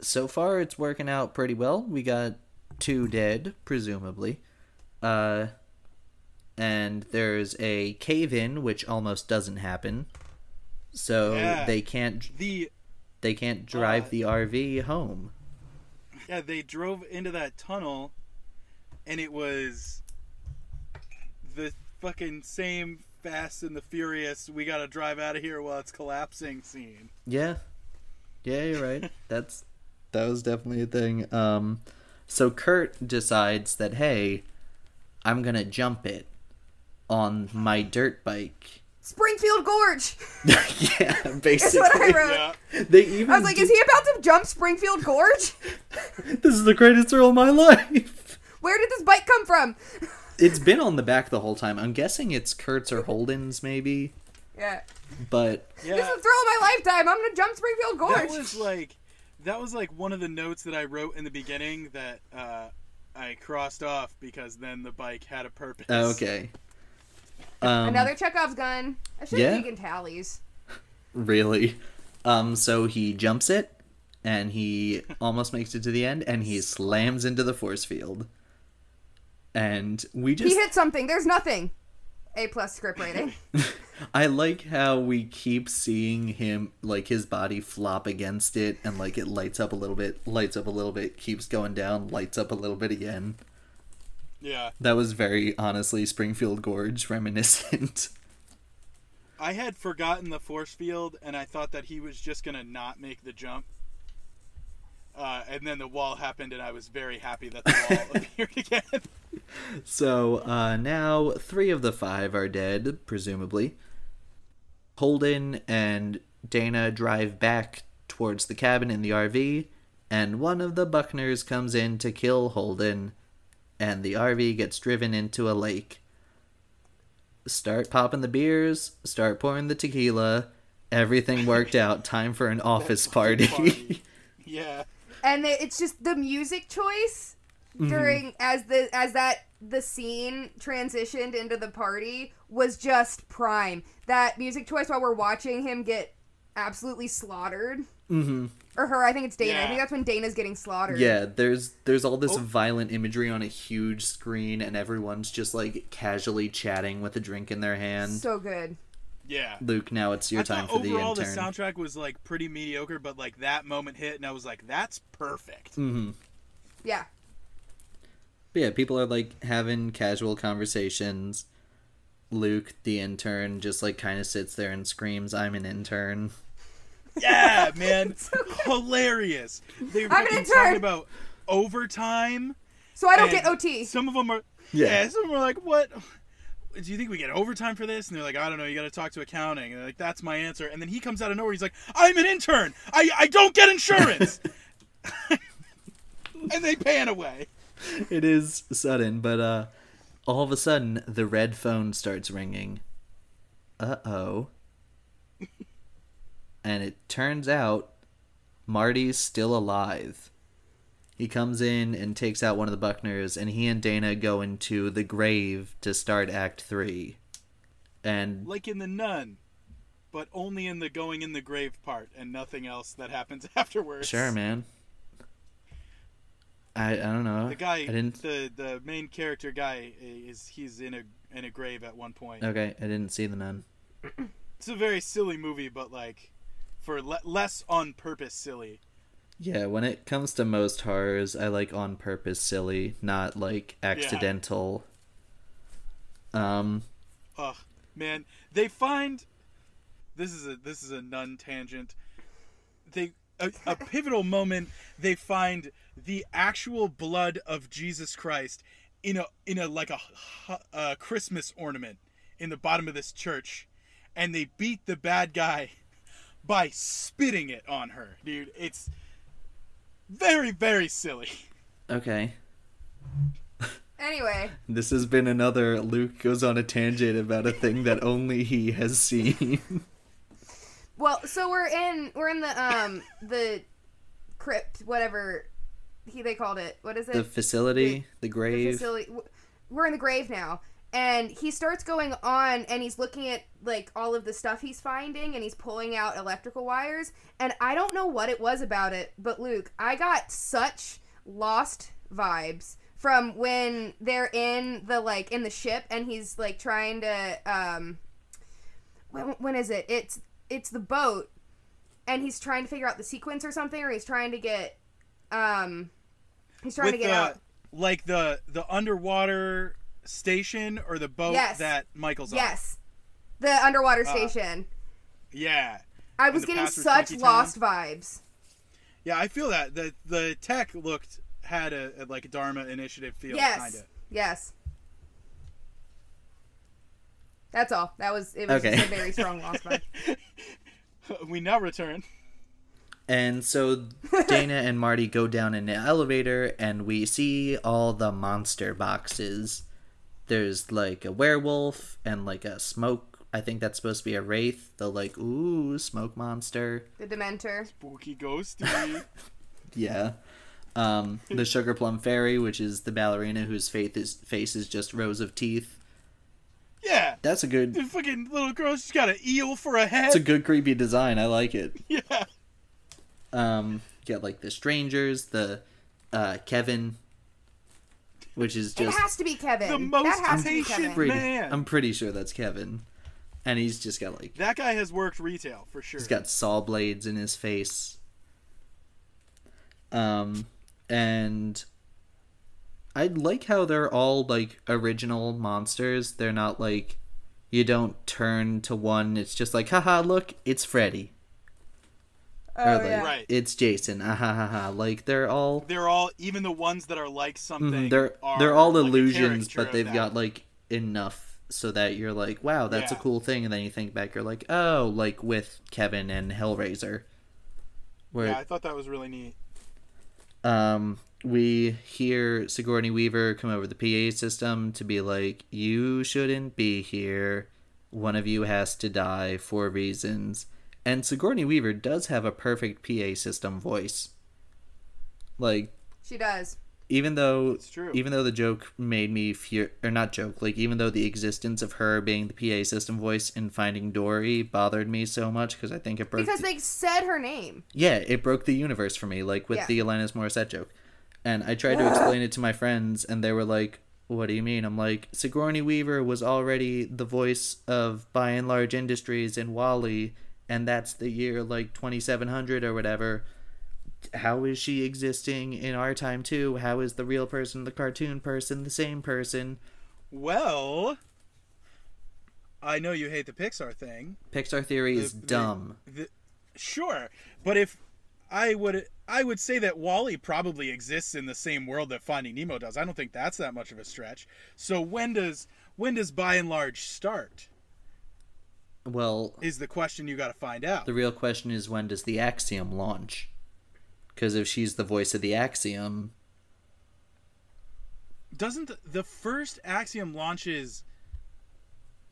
so far it's working out pretty well. We got two dead presumably. Uh and there's a cave in which almost doesn't happen so Yeah. they can't The they can't drive Uh, the RV home. yeah, they drove into that tunnel, and it was the fucking same Fast and the Furious. We gotta drive out of here while it's collapsing scene. Yeah, yeah, you're right. (laughs) That's that was definitely a thing. Um, so Kurt decides that hey, I'm gonna jump it, on my dirt bike. Springfield Gorge. (laughs) (laughs) yeah, That's basically. what I wrote. Yeah. They even I was like, do- is he about to jump Springfield Gorge? (laughs) This is the greatest thrill of my life. Where did this bike come from? It's been on the back the whole time. I'm guessing it's Kurt's or Holden's, maybe. Yeah. But yeah. This is the thrill of my lifetime. I'm gonna jump Springfield Gorge. That was like that was like one of the notes that I wrote in the beginning that uh, I crossed off because then the bike had a purpose. oh, okay. Um, Another Chekhov's gun. I should yeah. have taken tallies. Really? Um, so he jumps it, and he almost makes it to the end, and he slams into the force field. And we just. He hit something. There's nothing. A plus script rating. (laughs) (laughs) I like how we keep seeing him, like his body flop against it, and like it lights up a little bit, lights up a little bit, keeps going down, lights up a little bit again. Yeah. That was very honestly Springfield Gorge reminiscent. (laughs) I had forgotten the force field and I thought that he was just gonna not make the jump. Uh, and then the wall happened and I was very happy that the wall (laughs) appeared again. So uh, now three of the five are dead, presumably. Holden and Dana drive back towards the cabin in the RV, and one of the Buckners comes in to kill Holden, and the RV gets driven into a lake. Start popping the beers, start pouring the tequila. Everything (laughs) worked out. Time for an office party. Party. (laughs) Yeah. and it's just the music choice during as the as that the scene transitioned into the party was just prime. That music choice while we're watching him get absolutely slaughtered. hmm Or her, I think it's Dana. I think that's when Dana's getting slaughtered. Yeah, there's there's all this Oh. violent imagery on a huge screen, and everyone's just like casually chatting with a drink in their hand. So good. Yeah. Luke, now it's your I time thought for the overall the, soundtrack was like pretty mediocre, but like that moment hit and I was like, that's perfect. Mm-hmm. Yeah. But yeah, people are like having casual conversations. Luke, the intern, just like kind of sits there and screams, "I'm an intern." Yeah, (laughs) man. Hilarious. They're I'm fucking talking about overtime. So I don't get OT. Some of them are Yeah. yeah. Some of them are like, "What? Do you think we get overtime for this?" And they're like, "I don't know. You got to talk to accounting." And they're like, "That's my answer." And then he comes out of nowhere. He's like, "I'm an intern. I I don't get insurance." (laughs) and they pan away. it is sudden, but uh, all of a sudden the red phone starts ringing. Uh oh. And it turns out Marty's still alive. He comes in and takes out one of the Buckners, and he and Dana go into the grave to start Act Three. And Like in the Nun, but only in the going in the grave part and nothing else that happens (laughs) afterwards. sure, man. I I don't know. The guy, I didn't. the the main character guy is he's in a in a grave at one point. Okay, I didn't see the nun. It's a very silly movie, but like for le- less on purpose silly. Yeah, when it comes to most horrors, I like on purpose silly, not like accidental. Um, Ugh, man, they find this is a this is a nun tangent. They a, a pivotal moment. They find the actual blood of Jesus Christ in a in a like a, a Christmas ornament in the bottom of this church, and they beat the bad guy by spitting it on her, dude. It's very very silly. okay. Anyway, (laughs) This has been another Luke goes on a tangent about a thing that only he has seen. (laughs) well, so we're in we're in the um the crypt, whatever he they called it. What is it? the facility, the The grave. facility. We're in the grave now, and he starts going on, and he's looking at like all of the stuff he's finding, and he's pulling out electrical wires. And I don't know what it was about it, but Luke, I got such lost vibes from when they're in the like in the ship, and he's like trying to um. When, when is it? It's it's the boat, and he's trying to figure out the sequence or something, or he's trying to get um. He's trying to get the out. like the the underwater station or the boat Yes. that Michael's on. Yes. The underwater Uh, station. Yeah. I was getting such Funky lost vibes. Yeah, I feel that the the tech looked had a, a like a Dharma initiative feel yes. kind of. Yes. That's all. That was it. Was Okay. just a very strong loss (laughs) by. we now return. And so (laughs) Dana and Marty go down in an elevator and we see all the monster boxes. There's like a werewolf and like a smoke. I think that's supposed to be a wraith. The like, ooh, smoke monster. The Dementor. Spooky ghosty. (laughs) Yeah. Um, the sugar plum fairy, which is the ballerina whose face is face is just rows of teeth. yeah. That's a good. The fucking little girl, she's got an eel for a head. It's a good creepy design. I like it. (laughs) yeah. Um, get like the strangers, the uh, Kevin, which is just it just has to be Kevin. The most that has to be Kevin. Man. I'm pretty sure that's Kevin, and he's just got like That guy has worked retail for sure. he's got saw blades in his face. Um, and I like how they're all like original monsters. They're not like you don't turn to one. It's just like, haha, look, it's Freddy. Oh, or like, yeah. Right. it's Jason. Ah, ha, ha, ha. Like they're all They're all, even the ones that are like something. Mhm, they're are they're all like illusions, but they've got like enough so that you're like, wow, that's a cool thing, and then you think back, you're like, oh, like with Kevin and Hellraiser, where Yeah, I thought that was really neat. um we hear Sigourney Weaver come over the PA system to be like, you shouldn't be here. One of you has to die for reasons. And Sigourney Weaver does have a perfect PA system voice. Like She does. even though It's true. even though the joke made me fear or not joke like even though the existence of her being the PA system voice in Finding Dory bothered me so much because I think it broke Because the- they said her name. yeah it broke the universe for me like with Yeah. the Alanis Morissette joke and I tried to (gasps) explain it to my friends and they were like what do you mean I'm like Sigourney Weaver was already the voice of Buy n Large Industries in WALL-E and that's the year like 2700 or whatever how is she existing in our time too? How is the real person, the cartoon person, the same person? Well, I know you hate the Pixar thing. Pixar theory is The- the- dumb. the- sure, but if I would, I would say that WALL-E probably exists in the same world that Finding Nemo does. I don't think that's that much of a stretch. So when does when does Buy n Large start? Well, Is the question you got to find out. the real question is when does the Axiom launch? Because if she's the voice of the Axiom, Doesn't the, first Axiom launches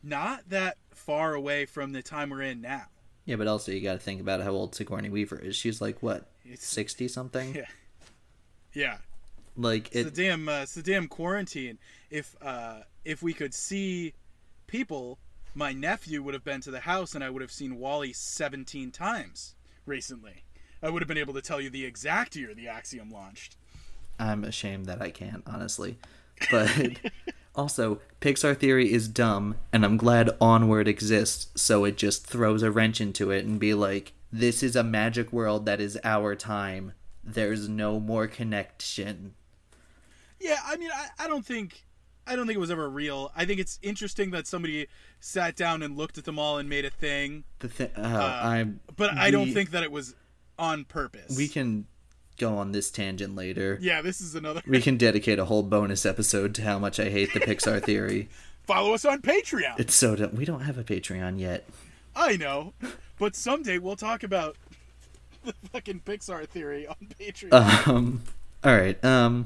not that far away from the time we're in now? yeah, but also you got to think about how old Sigourney Weaver is. She's like what, sixty something? (laughs) Yeah. yeah. Like It's it. the damn uh, it's the damn quarantine. If uh, if we could see people, my nephew would have been to the house and I would have seen WALL-E 17 times recently. I would have been able to tell you the exact year the Axiom launched. I'm ashamed that I can't, honestly. But (laughs) also, Pixar theory is dumb, and I'm glad Onward exists, so it just throws a wrench into it and be like, this is a magic world that is our time. There's no more connection. Yeah, I mean, I, I don't think I don't think it was ever real. I think it's interesting that somebody sat down and looked at them all and made a thing, The thi- uh, I'm. but I don't think that it was on purpose. we can go on this tangent later. Yeah, this is another. We can dedicate a whole bonus episode to how much I hate the Pixar theory. (laughs) Follow us on Patreon. It's so dumb. We don't have a Patreon yet. I know, but someday we'll talk about the fucking Pixar theory on Patreon. Um, all right. Um,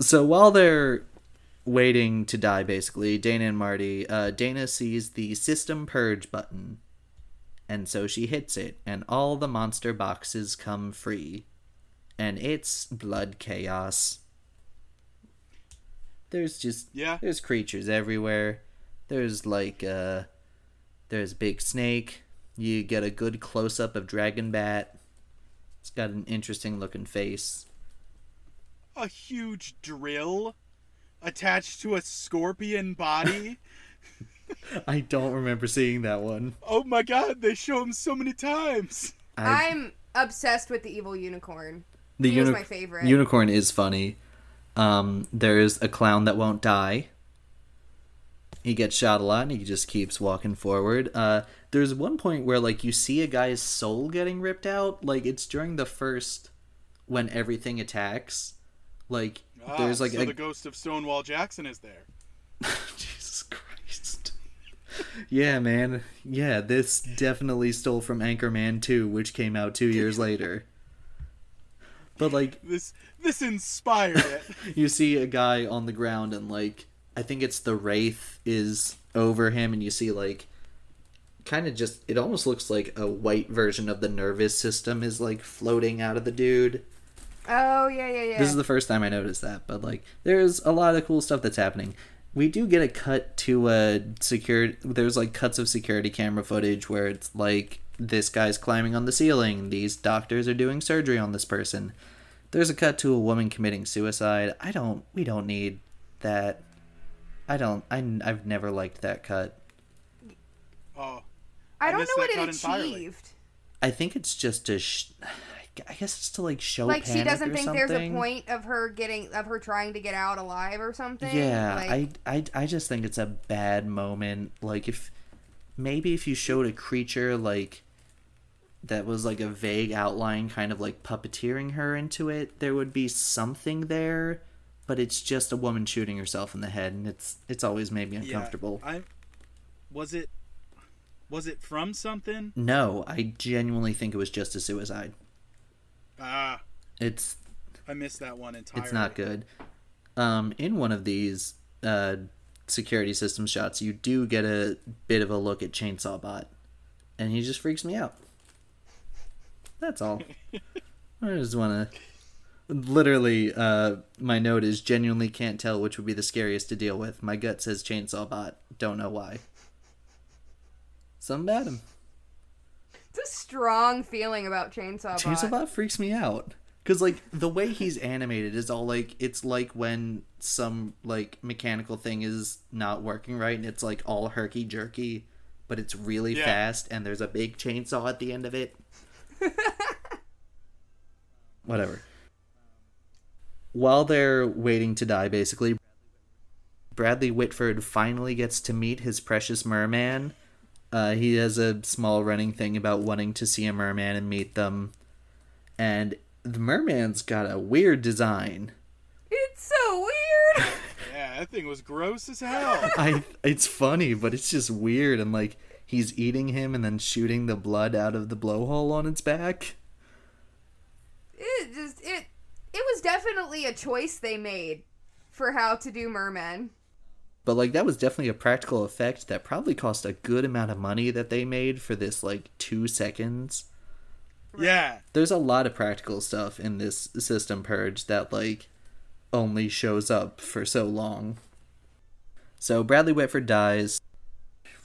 so while they're waiting to die, basically, Dana and Marty, uh, Dana sees the system purge button, and so she hits it, and all the monster boxes come free, and it's blood chaos. There's just Yeah. there's creatures everywhere. There's like uh, there's big snake. You get a good close up of dragon bat. It's got an interesting looking face. A huge drill attached to a scorpion body. (laughs) I don't remember seeing that one. oh my god, they show him so many times. I, I'm obsessed with the evil unicorn. the he was uni- my favorite. unicorn is funny. Um, there's a clown that won't die. He gets shot a lot and he just keeps walking forward. Uh, there's one point where like you see a guy's soul getting ripped out. Like it's during the first when everything attacks. Like Ah, there's like so a the ghost of Stonewall Jackson is there. (laughs) Jesus Christ. Yeah, man. Yeah, this definitely stole from Anchorman 2, which came out two years later. But like, This this inspired it. (laughs) you see a guy on the ground and like I think it's the wraith is over him and you see like kind of just it almost looks like a white version of the nervous system is like floating out of the dude. Oh yeah, yeah, yeah. This is the first time I noticed that, but like there's a lot of cool stuff that's happening. We do get a cut to a security there's like cuts of security camera footage where it's like this guy's climbing on the ceiling, these doctors are doing surgery on this person. There's a cut to a woman committing suicide. I don't we don't need that. I don't I I've never liked that cut. Oh, I I don't know what it cut entirely. achieved. I think it's just a sh- I guess it's to like show Like she doesn't or think there's a point of her getting of her trying to get out alive or something. Yeah, Like, I, I I just think it's a bad moment. Like if maybe if you showed a creature like that was like a vague outline, kind of like puppeteering her into it, there would be something there. But it's just a woman shooting herself in the head, and it's it's always made me uncomfortable. Yeah, I was it was it from something? No, I genuinely think it was just a suicide. Ah, It's I missed that one entirely. it's not good. Um, in one of these uh, security system shots, you do get a bit of a look at Chainsaw Bot, and he just freaks me out. That's all. (laughs) I just want to. Literally, uh, my note is genuinely can't tell which would be the scariest to deal with. My gut says Chainsaw Bot. Don't know why. Something about him. It's a strong feeling about Chainsaw, Chainsaw Bot. Bot freaks me out. Cause like the way he's animated is all like it's like when some like mechanical thing is not working right and it's like all herky jerky, but it's really Yeah. fast and there's a big chainsaw at the end of it. (laughs) Whatever. While they're waiting to die, basically, Bradley Whitford finally gets to meet his precious merman. Uh, he has a small running thing about wanting to see a merman and meet them. And the merman's got a weird design. It's so weird. (laughs) Yeah, that thing was gross as hell. (laughs) I it's funny, but it's just weird and like he's eating him and then shooting the blood out of the blowhole on its back. it just it it was definitely a choice they made for how to do mermen. But like that was definitely a practical effect that probably cost a good amount of money that they made for this like 2 seconds. yeah, There's a lot of practical stuff in this system purge that like only shows up for so long. So Bradley Whitford dies.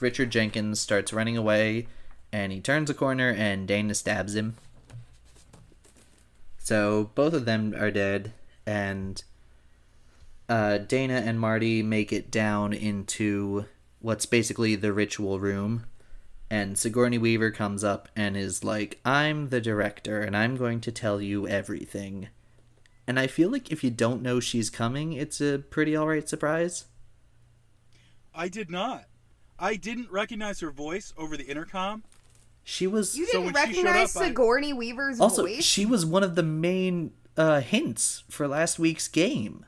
Richard Jenkins starts running away and he turns a corner and Dana stabs him. So both of them are dead and uh, Dana and Marty make it down into what's basically the ritual room and Sigourney Weaver comes up and is like, I'm the director and I'm going to tell you everything. And I feel like if you don't know she's coming, it's a pretty alright surprise. I did not. I didn't recognize her voice over the intercom. She was You didn't when she showed recognize up, I- Sigourney Weaver's also voice? she was one of the main uh, hints for last week's game.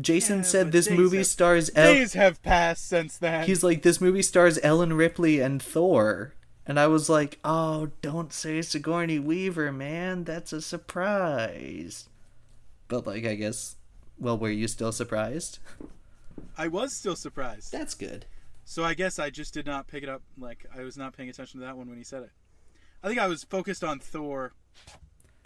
Jason Yeah, said this movie have- stars El- Days have passed since then. he's like this movie stars Ellen Ripley and Thor. And I was like, "Oh, don't say Sigourney Weaver, man. That's a surprise." But like I guess well, were you still surprised? I was still surprised. That's good. So I guess I just did not pick it up. Like I was not paying attention to that one when he said it. I think I was focused on Thor.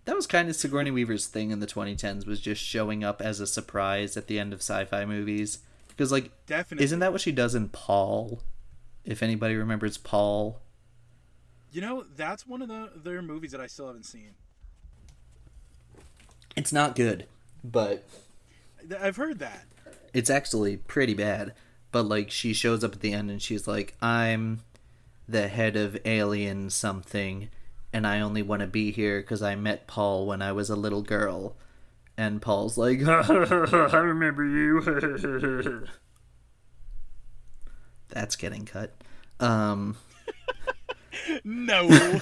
That was kind of Sigourney Weaver's thing in the 2010s was just showing up as a surprise at the end of sci-fi movies. Because like Definitely. isn't that what she does in Paul? If anybody remembers Paul. You know, that's one of the their movies that I still haven't seen. It's not good, but I've heard that. it's actually pretty bad. But like she shows up at the end and she's like, "I'm the head of alien something and I only want to be here cuz I met Paul when I was a little girl." And Paul's like, (laughs) "I remember you." (laughs) That's getting cut. Um (laughs) No.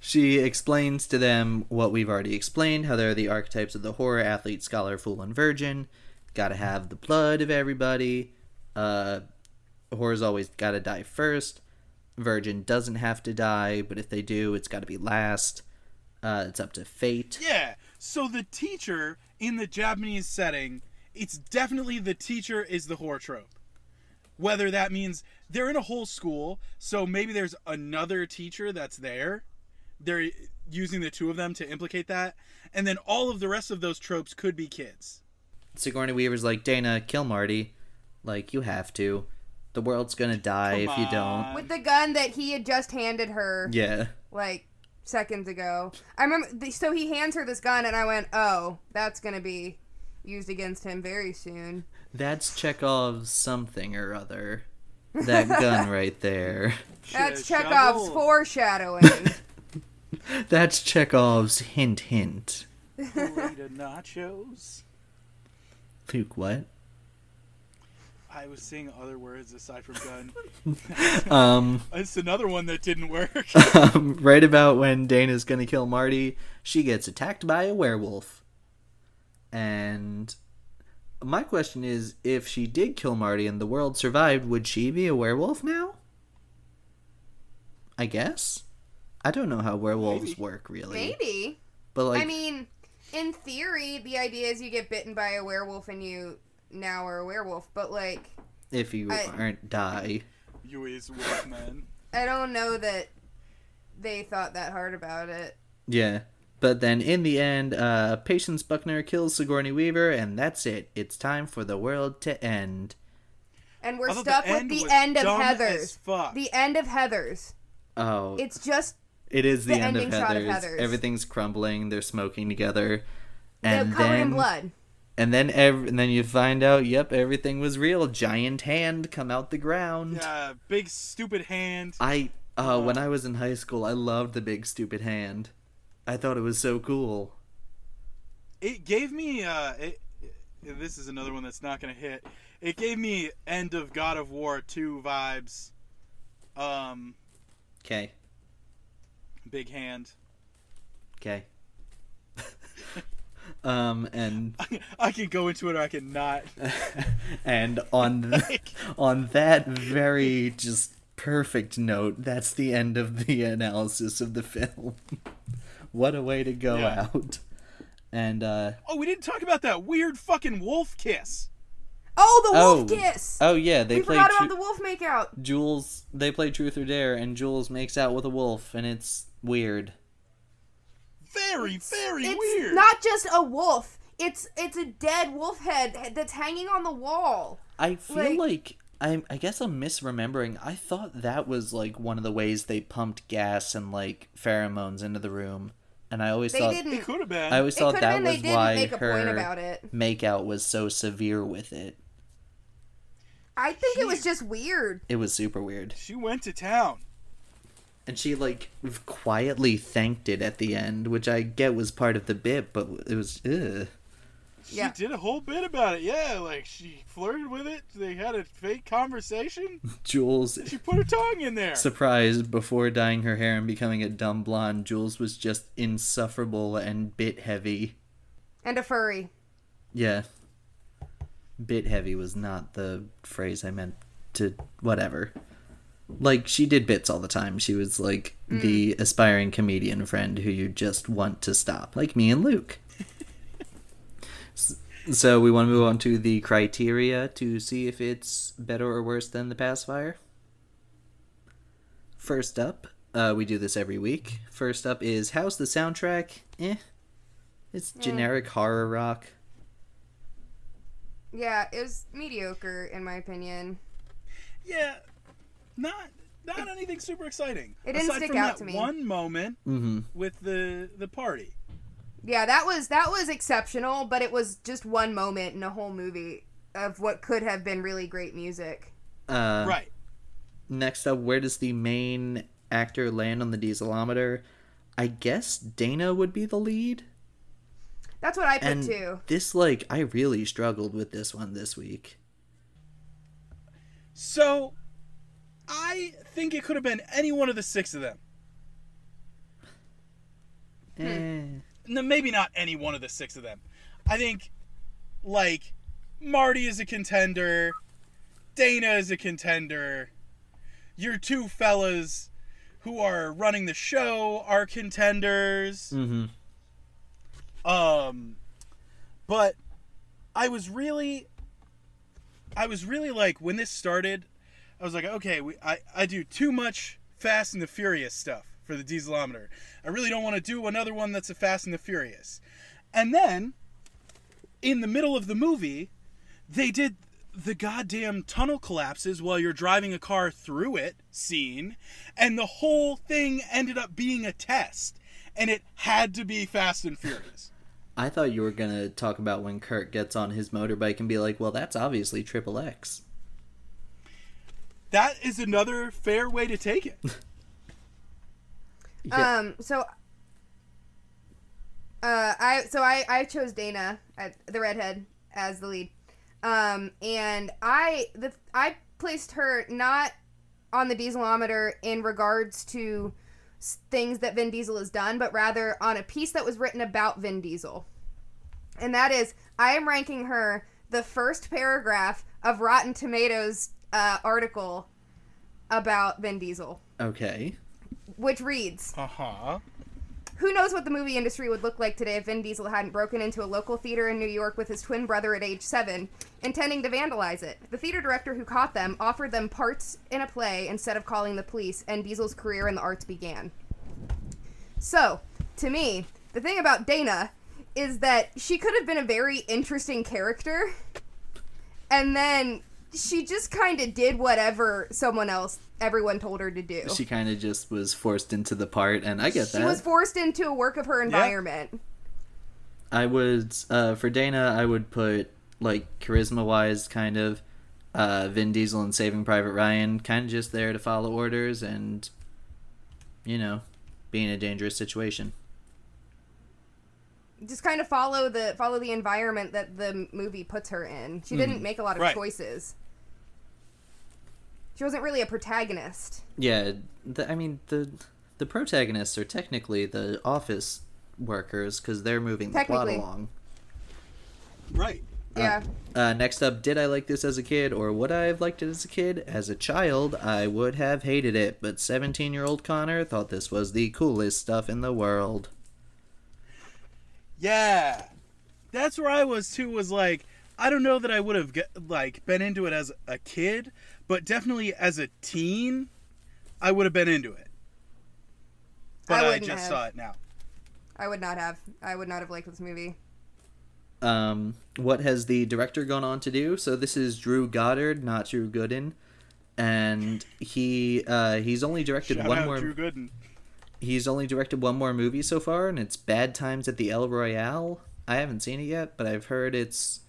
She explains to them what we've already explained how they're the archetypes of the horror athlete, scholar, fool, and virgin. Gotta have the blood of everybody. Uh, whore's always got to die first. Virgin doesn't have to die, but if they do, it's got to be last. Uh, it's up to fate. Yeah. So the teacher in the Japanese setting, it's definitely the teacher is the horror trope. Whether that means they're in a whole school, so maybe there's another teacher that's there. They're using the two of them to implicate that. And then all of the rest of those tropes could be kids. Sigourney Weaver's like, Dana, kill Marty. Like, you have to. The world's gonna die Come if you don't. on. With the gun that he had just handed her, Yeah. like seconds ago. I remember. So he hands her this gun, and I went, "Oh, that's gonna be used against him very soon." That's Chekhov's something or other. That gun (laughs) right there. That's Sh- Chekhov's foreshadowing. (laughs) That's Chekhov's hint hint. Burrito nachos. Luke, what? I was saying other words aside from gun. (laughs) Um, (laughs) It's another one that didn't work. (laughs) um, right about when Dana's gonna kill Marty, she gets attacked by a werewolf. And my question is if she did kill Marty and the world survived, would she be a werewolf now? I guess. I don't know how werewolves Maybe. work really. Maybe. But like I mean, in theory, the idea is you get bitten by a werewolf and you now are a werewolf. But like, if you I- aren't die. you is Wolfman. I don't know that they thought that hard about it. Yeah. But then in the end, uh, Patience Buckner kills Sigourney Weaver, and that's it. It's time for the world to end. And we're I thought the stuck with the end of dumb as Heathers. fuck. The end of Heathers. Oh, It's just it is the, the end of ending shot of Heathers. Heathers. Everything's crumbling. They're smoking together, they're and covered then in blood. And then ev- and then you find out, yep, everything was real. Giant hand come out the ground. Yeah, big stupid hand. I uh, when I was in high school, I loved the big stupid hand. I thought it was so cool. It gave me uh it, it- this is another one that's not gonna hit. It gave me end of God of War 2 vibes. Um Okay, big hand. okay. (laughs) um, and (laughs) I can go into it or I can not. (laughs) and on (laughs) th- on that very just perfect note, that's the end of the analysis of the film. what a way to go Yeah. out. And uh Oh, we didn't talk about that weird fucking wolf kiss. Oh, the wolf oh, kiss. oh yeah, they we play forgot tru- about the wolf makeout. Jules. They play Truth or Dare, and Jules makes out with a wolf, and it's weird. Very, very It's weird. not just a wolf. It's it's a dead wolf head that's hanging on the wall. I feel Like- like, I I guess I'm misremembering. I thought that was like one of the ways they pumped gas and like pheromones into the room, and I always They thought didn't. it could have been. I always It thought that have been they was why make her about it. makeout was so severe with it. I think it was just weird. It was super weird, she went to town. And she like quietly thanked it at the end, which I get was part of the bit, but it was ugh. She Yeah. did a whole bit about it. Yeah, like she flirted with it. They had a fake conversation. (laughs) Jules She put her tongue in there. Surprised before dyeing her hair and becoming a dumb blonde, Jules was just insufferable and bit heavy. And a furry. Yeah. Bit heavy was not the phrase I meant to whatever. Like she did bits all the time. She was like the aspiring comedian friend who you just want to stop, like me and Luke. (laughs) So we want to move on to the criteria to see if it's better or worse than the pacifier. First up, uh, we do this every week. First up is how's the soundtrack? Eh. It's generic horror rock. Yeah, it was mediocre in my opinion. Yeah, not not anything super exciting. It didn't Aside stick from out that to me. One moment Mm-hmm. with the the party. Yeah, that was that was exceptional, but it was just one moment in a whole movie of what could have been really great music. Uh, right. Next up, where does the main actor land on the dieselometer? I guess Dana would be the lead. That's what I put And too. this, like, I really struggled with this one this week. So, I think it could have been any one of the six of them. Eh. No, maybe not any one of the six of them. I think, like, Marty is a contender. Dana is a contender. Your two fellas who are running the show are contenders. Mm-hmm. Um, but I was really, I was really like when this started, I was like, okay, we, I I do too much Fast and the Furious stuff for the Dieselometer. I really don't want to do another one that's a Fast and the Furious. And then, in the middle of the movie, they did the goddamn tunnel collapses while you're driving a car through it scene, and the whole thing ended up being a test, and it had to be Fast and Furious. I thought you were gonna talk about when Kurt gets on his motorbike and be like, "Well, that's obviously Triple X." That is another fair way to take it. Yeah. Um. So. Uh, I so I I chose Dana, uh, the redhead, as the lead. Um, and I the I placed her not on the dieselometer in regards to things that Vin Diesel has done, but rather on a piece that was written about Vin Diesel. And that is, I am ranking her the first paragraph of Rotten Tomatoes uh, article about Vin Diesel, Okay. which reads. Uh huh. Who knows what the movie industry would look like today if Vin Diesel hadn't broken into a local theater in New York with his twin brother at age seven, intending to vandalize it? The theater director who caught them offered them parts in a play instead of calling the police, and Diesel's career in the arts began. So, to me, the thing about Dana is that she could have been a very interesting character, and then she just kind of did whatever someone else, everyone told her to do. She kind of just was forced into the part, and I get She that. She was forced into a work of her environment. I would uh, for Dana, I would put like charisma wise, kind of uh, Vin Diesel and Saving Private Ryan, kind of just there to follow orders and you know, be in a dangerous situation. just kind of follow the follow the environment that the movie puts her in. She didn't make a lot of Right. choices. She wasn't really a protagonist. Yeah, the, I mean the the protagonists are technically the office workers because they're moving the plot Technically. along. Right. Yeah. Uh, next up, did I like this as a kid, or would I have liked it as a kid? As a child, I would have hated it, but 17 year old Connor thought this was the coolest stuff in the world. Yeah. That's where I was too. Was like, I don't know that I would have get, like been into it as a kid, but definitely as a teen, I would have been into it. But I I, just have. saw it now. I would not have. I would not have liked this movie. Um, what has the director gone on to do? So this is Drew Goddard, not Drew Gooden, and he uh, he's only directed Shout one out more. Drew Gooden. He's only directed one more movie so far, and it's Bad Times at the El Royale. I haven't seen it yet, but I've heard it's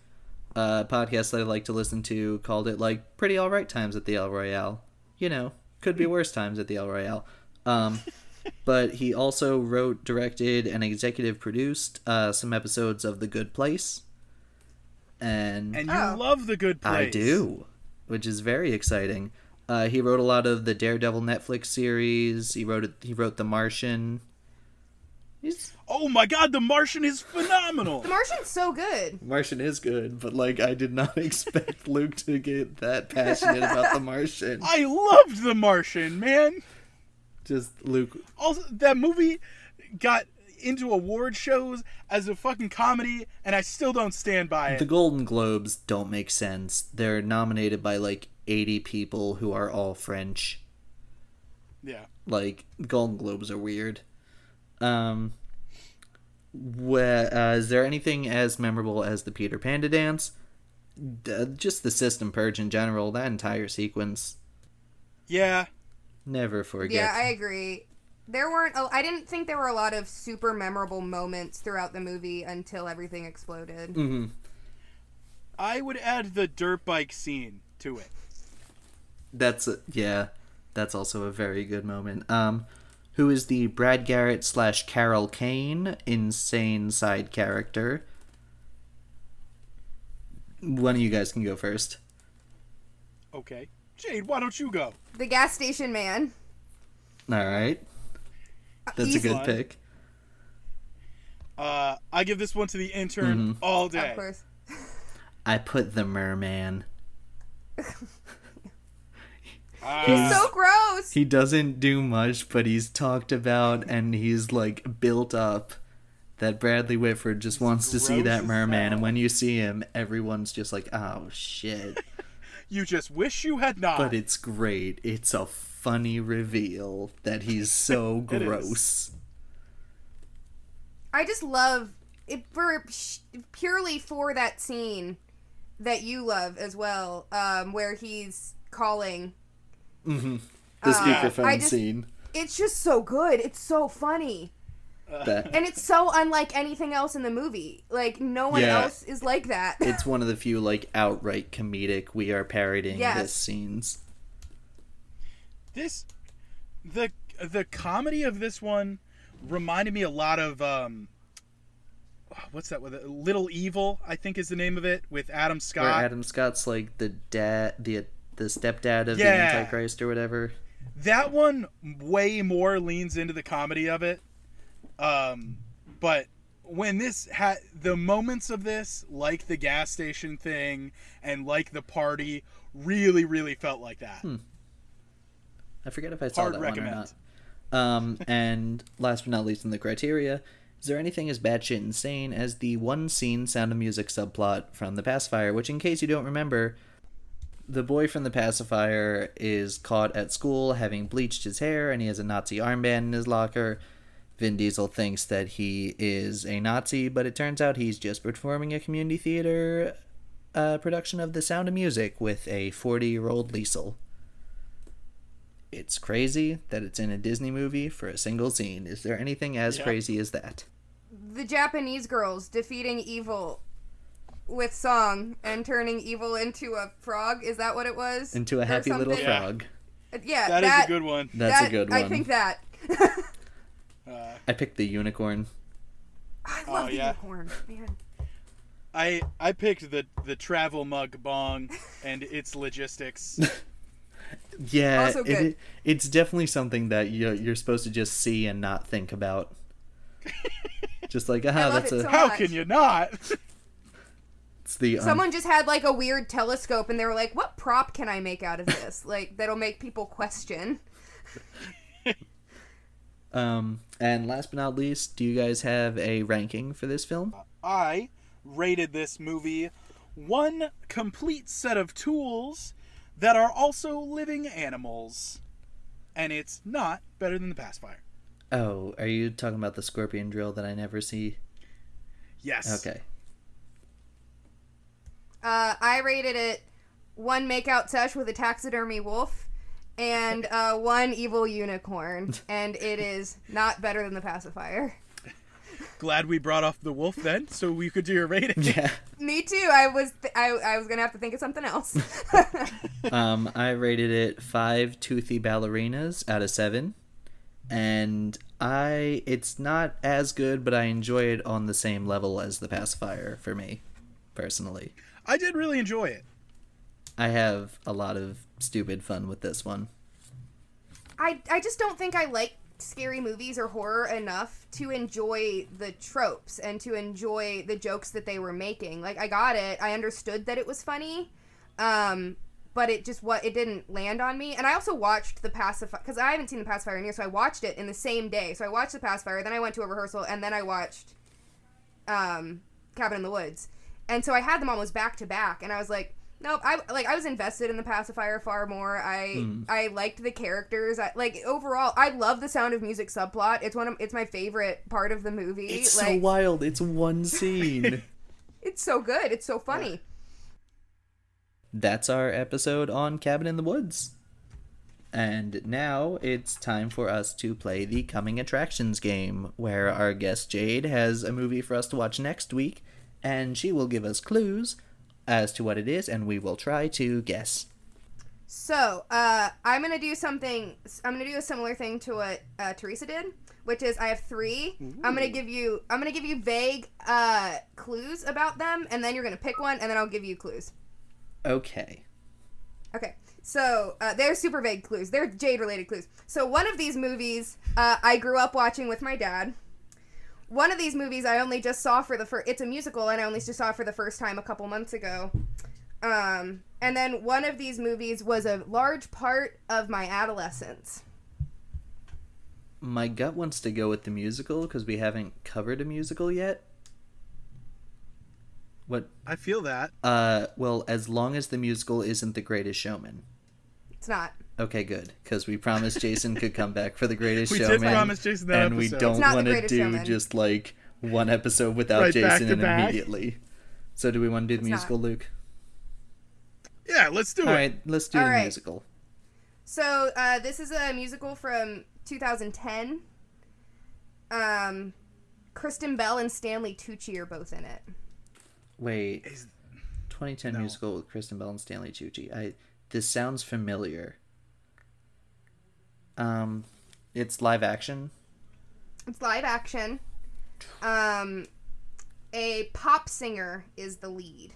a podcast that I like to listen to called it like pretty alright times at the El Royale. You know, could be worse times at the El Royale. Um, (laughs) but he also wrote, directed, and executive produced uh, some episodes of The Good Place. And, And you Oh. love the good place. I do, which is very exciting. Uh, he wrote a lot of the Daredevil Netflix series. He wrote it, he wrote The Martian. He's Oh my God, The Martian is phenomenal. The Martian's so good. Martian is good, but like I did not (laughs) expect Luke to get that passionate about The Martian. I loved The Martian, man. Just Luke. Also, that movie got into award shows as a fucking comedy, and I still don't stand by it. The Golden Globes don't make sense. They're nominated by like 80 people who are all French. yeah. like golden globes are weird um where, uh, is there anything as memorable as the peter panda dance D- just the system purge in general that entire sequence Yeah. never forget Yeah, I agree. There weren't. A, I didn't think there were a lot of super memorable moments throughout the movie until everything exploded. Mm-hmm. I would add the dirt bike scene to it. that's a, yeah that's also a very good moment um who is the brad garrett slash carol kane insane side character one of you guys can go first Okay. Jade, why don't you go? The gas station man. all right that's a good pick Uh, I give this one to the intern all day. Of course. I put the merman. (laughs) He's so gross. He doesn't do much, but he's talked about and he's like built up that Bradley Whitford just wants to see that merman, hell. and when you see him, everyone's just like, "Oh shit!" (laughs) You just wish you had not. but it's great. It's a funny reveal that he's (laughs) so It is. gross. I just love it for purely for that scene that you love as well, um, where he's calling. The Uh, speakerphone I just- scene. It's just so good. It's so funny. That And it's so unlike anything else in the movie. Like no one Yeah. else is like that. (laughs) it's one of the few like outright comedic we are parodying Yes. this scenes. this the the comedy of this one reminded me a lot of um what's that with it? Little Evil, I think is the name of it, with Adam Where Scott. Adam Scott's like the dad, the the stepdad of the Antichrist or whatever. That one way more leans into the comedy of it. Um, but when this had the moments of this, like the gas station thing and like the party, really, really felt like that. I forget if I saw Hard that recommend. one or not. Um, and last but not least in the criteria, is there anything as batshit insane as the one scene Sound of Music subplot from The Pacifier? Which, in case you don't remember, the boy from The Pacifier is caught at school having bleached his hair, and he has a Nazi armband in his locker. Vin Diesel thinks that he is a Nazi, but it turns out he's just performing a community theater uh, production of The Sound of Music with a 40 year old Liesel. It's crazy that it's in a Disney movie for a single scene. Is there anything as Yeah. crazy as that? the Japanese girls defeating evil with song and turning evil into a frog. Is that what it was? Into a happy little something? Yeah. frog. Yeah, that is a good one. That's that- a good one. I think that. (laughs) Uh, I picked the unicorn. I Oh, love the yeah. unicorn, man. I I picked the the travel mug bong and its logistics. (laughs) Yeah, Also it- good. it- it's definitely something that you you're supposed to just see and not think about. (laughs) just like, ah, love that's it a so How much. can you not? It's the um, Someone just had like a weird telescope and they were like, "What prop can I make out of this? (laughs) like that'll make people question." (laughs) um and last but not least, do you guys have a ranking for this film? I rated this movie one complete set of tools that are also living animals. And it's not better than the pacifier. Oh, are you talking about the scorpion drill that I never see? Yes. Okay. Uh, I rated it one makeout sesh with a taxidermy wolf and (laughs) uh, one evil unicorn, and it is not better than the pacifier. (laughs) Glad we brought off the wolf then, so we could do your rating. Yeah. (laughs) Me too. I was th- I, I was gonna have to think of something else. Um, I rated it five toothy ballerinas out of seven, and I it's not as good, but I enjoy it on the same level as the pacifier for me, personally. I did really enjoy it. I have a lot of stupid fun with this one. I I just don't think I like scary movies or horror enough to enjoy the tropes and to enjoy the jokes that they were making. Like I got it. I understood that it was funny. Um but it just what it didn't land on me. And I also watched the pacifier because I haven't seen the pacifier in years, so I watched it in the same day. So I watched the pacifier, then I went to a rehearsal, and then I watched um, Cabin in the Woods. And so I had them almost back to back, and I was like, nope. I like I was invested in the pacifier far more. I hmm. I liked the characters. I like overall. I love the Sound of Music subplot. It's one of it's my favorite part of the movie. It's so wild. It's one scene. (laughs) it's so good. It's so funny. That's our episode on Cabin in the Woods. And now it's time for us to play the Coming Attractions game, where our guest Jade has a movie for us to watch next week, and she will give us clues as to what it is, and we will try to guess. So, uh, I'm gonna do something. I'm gonna do a similar thing to what uh, Teresa did, which is I have 3 i I'm gonna give you. I'm gonna give you vague uh, clues about them, and then you're gonna pick one, and then I'll give you clues. Okay. Okay. So uh, they're super vague clues. They're Jade related clues. So one of these movies uh, I grew up watching with my dad. One of these movies I only just saw for the first. It's a musical, and I only just saw for the first time a couple months ago. Um, and then one of these movies was a large part of my adolescence. My gut wants to go with the musical because we haven't covered a musical yet. What? I feel that. Uh, well, as long as the musical isn't The Greatest Showman. It's not. Okay, good, because we promised Jason could come back for The Greatest (laughs) We did Showman. promise Jason that and we don't It's not The want to do Showman. just like one episode without Right, Jason and back. immediately. So, do we want to do the It's not. musical, Luke? Yeah, let's do All it. right, let's do All the right. musical. So uh, this is a musical from 2010. Um, Kristen Bell and Stanley Tucci are both in it. Wait, Is- 2010 No. musical with Kristen Bell and Stanley Tucci. I this sounds familiar. Um, it's live action. It's live action. Um, a pop singer is the lead.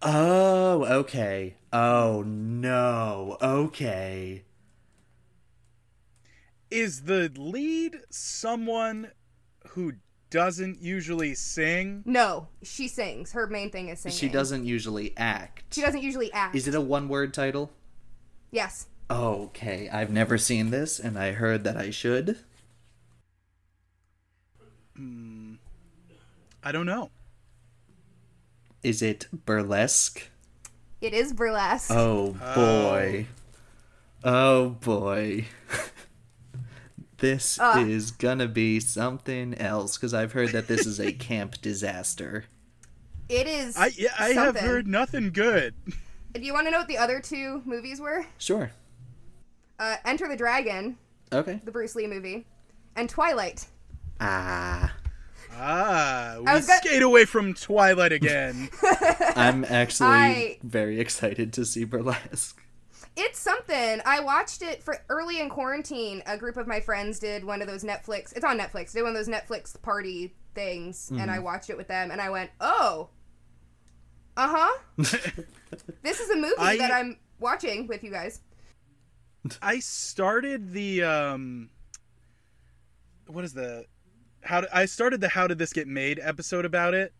Oh, okay. Oh no. Okay. Is the lead someone who doesn't usually sing? No, she sings. Her main thing is singing. She doesn't usually act. She doesn't usually act. Is it a one-word title? Yes. Okay, I've never seen this, and I heard that I should. I don't know. Is it burlesque? It is burlesque. Oh boy. Oh boy. (laughs) this Uh. is gonna be something else because I've heard that this is a (laughs) camp disaster. It is. I yeah, I have heard nothing good. Do you want to know what the other two movies were? Sure. Uh, Enter the Dragon, Okay. the Bruce Lee movie, and Twilight. Ah. Ah, we was gonna- skate away from Twilight again. (laughs) I'm actually I- very excited to see burlesque. It's something. I watched it for early in quarantine. A group of my friends did one of those Netflix. It's on Netflix. Did one of those Netflix party things, and Mm-hmm. I watched it with them, and I went, "Oh, uh huh." (laughs) this is a movie I- that I'm watching with you guys. I started the um what is the how did, I started the how did this get made episode about it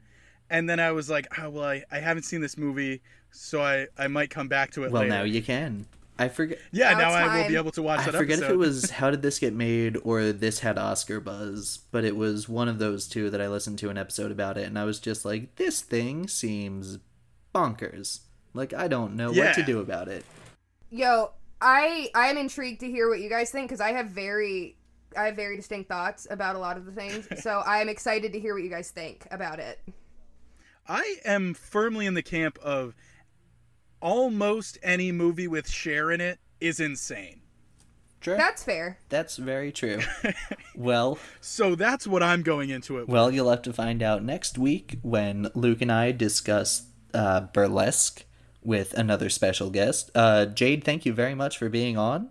and then I was like oh well I, I haven't seen this movie so I I might come back to it Well, later. now you can. I forget. yeah, Now now it's I will be able to watch I that forget episode. if it was (laughs) How Did This Get Made or This Had Oscar Buzz, but it was one of those two that I listened to an episode about it, and I was just like, this thing seems bonkers. Like, I don't know what to do about it. Yo, I I am intrigued to hear what you guys think because I have very I have very distinct thoughts about a lot of the things. (laughs) so I am excited to hear what you guys think about it. I am firmly in the camp of almost any movie with Cher in it is insane. Sure. That's fair. That's very true. (laughs) well, So that's what I'm going into it with. well, you'll have to find out next week when Luke and I discuss uh, burlesque with another special guest. Uh, Jade, thank you very much for being on.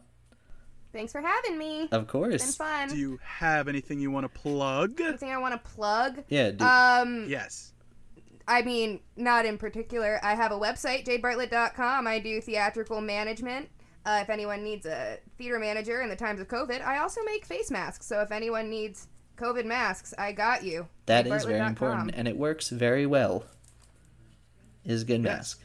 Thanks for having me. Of Been course. fun. Do you have anything you want to plug? Anything I want to plug? Yeah. Do- Um, Yes. I mean, not in particular. I have a website, jadebartlett.com. I do theatrical management. Uh, if anyone needs a theater manager in the times of COVID, I also make face masks. So if anyone needs COVID masks, I got you. That is very important, and it works very well. Is a good Yes. mask.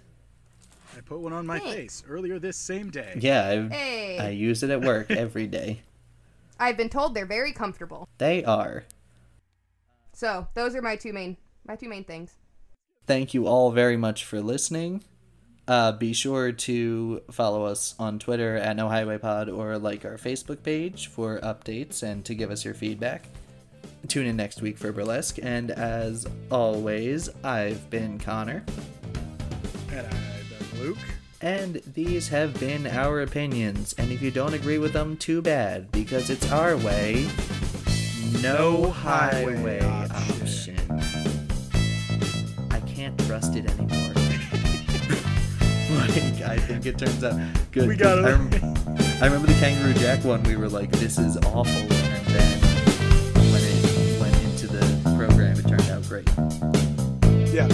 I put one on my Thanks. face earlier this same day. Yeah, I, Hey, I use it at work every day. (laughs) I've been told they're very comfortable. They are. So those are my two main my two main things. Thank you all very much for listening. Uh, be sure to follow us on Twitter at No Highway Pod or like our Facebook page for updates and to give us your feedback. Tune in next week for Burlesque, and as always, I've been Connor, And I've been Luke. and these have been our opinions. And if you don't agree with them, too bad, because it's our way. No highway option. I can't trust it anymore. (laughs) like, I think it turns out good. We got it. I, rem- I remember the Kangaroo Jack one. We were like, "This is awful," and then when it went into the program, it turned out great. Yeah.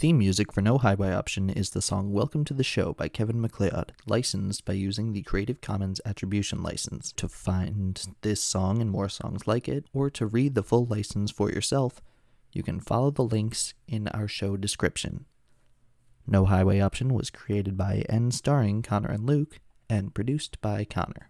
Theme music for No Highway Option is the song Welcome to the Show by Kevin MacLeod, licensed by using the Creative Commons Attribution License. To find this song and more songs like it, or to read the full license for yourself, you can follow the links in our show description. No Highway Option was created by and starring Connor and Luke, and produced by Connor.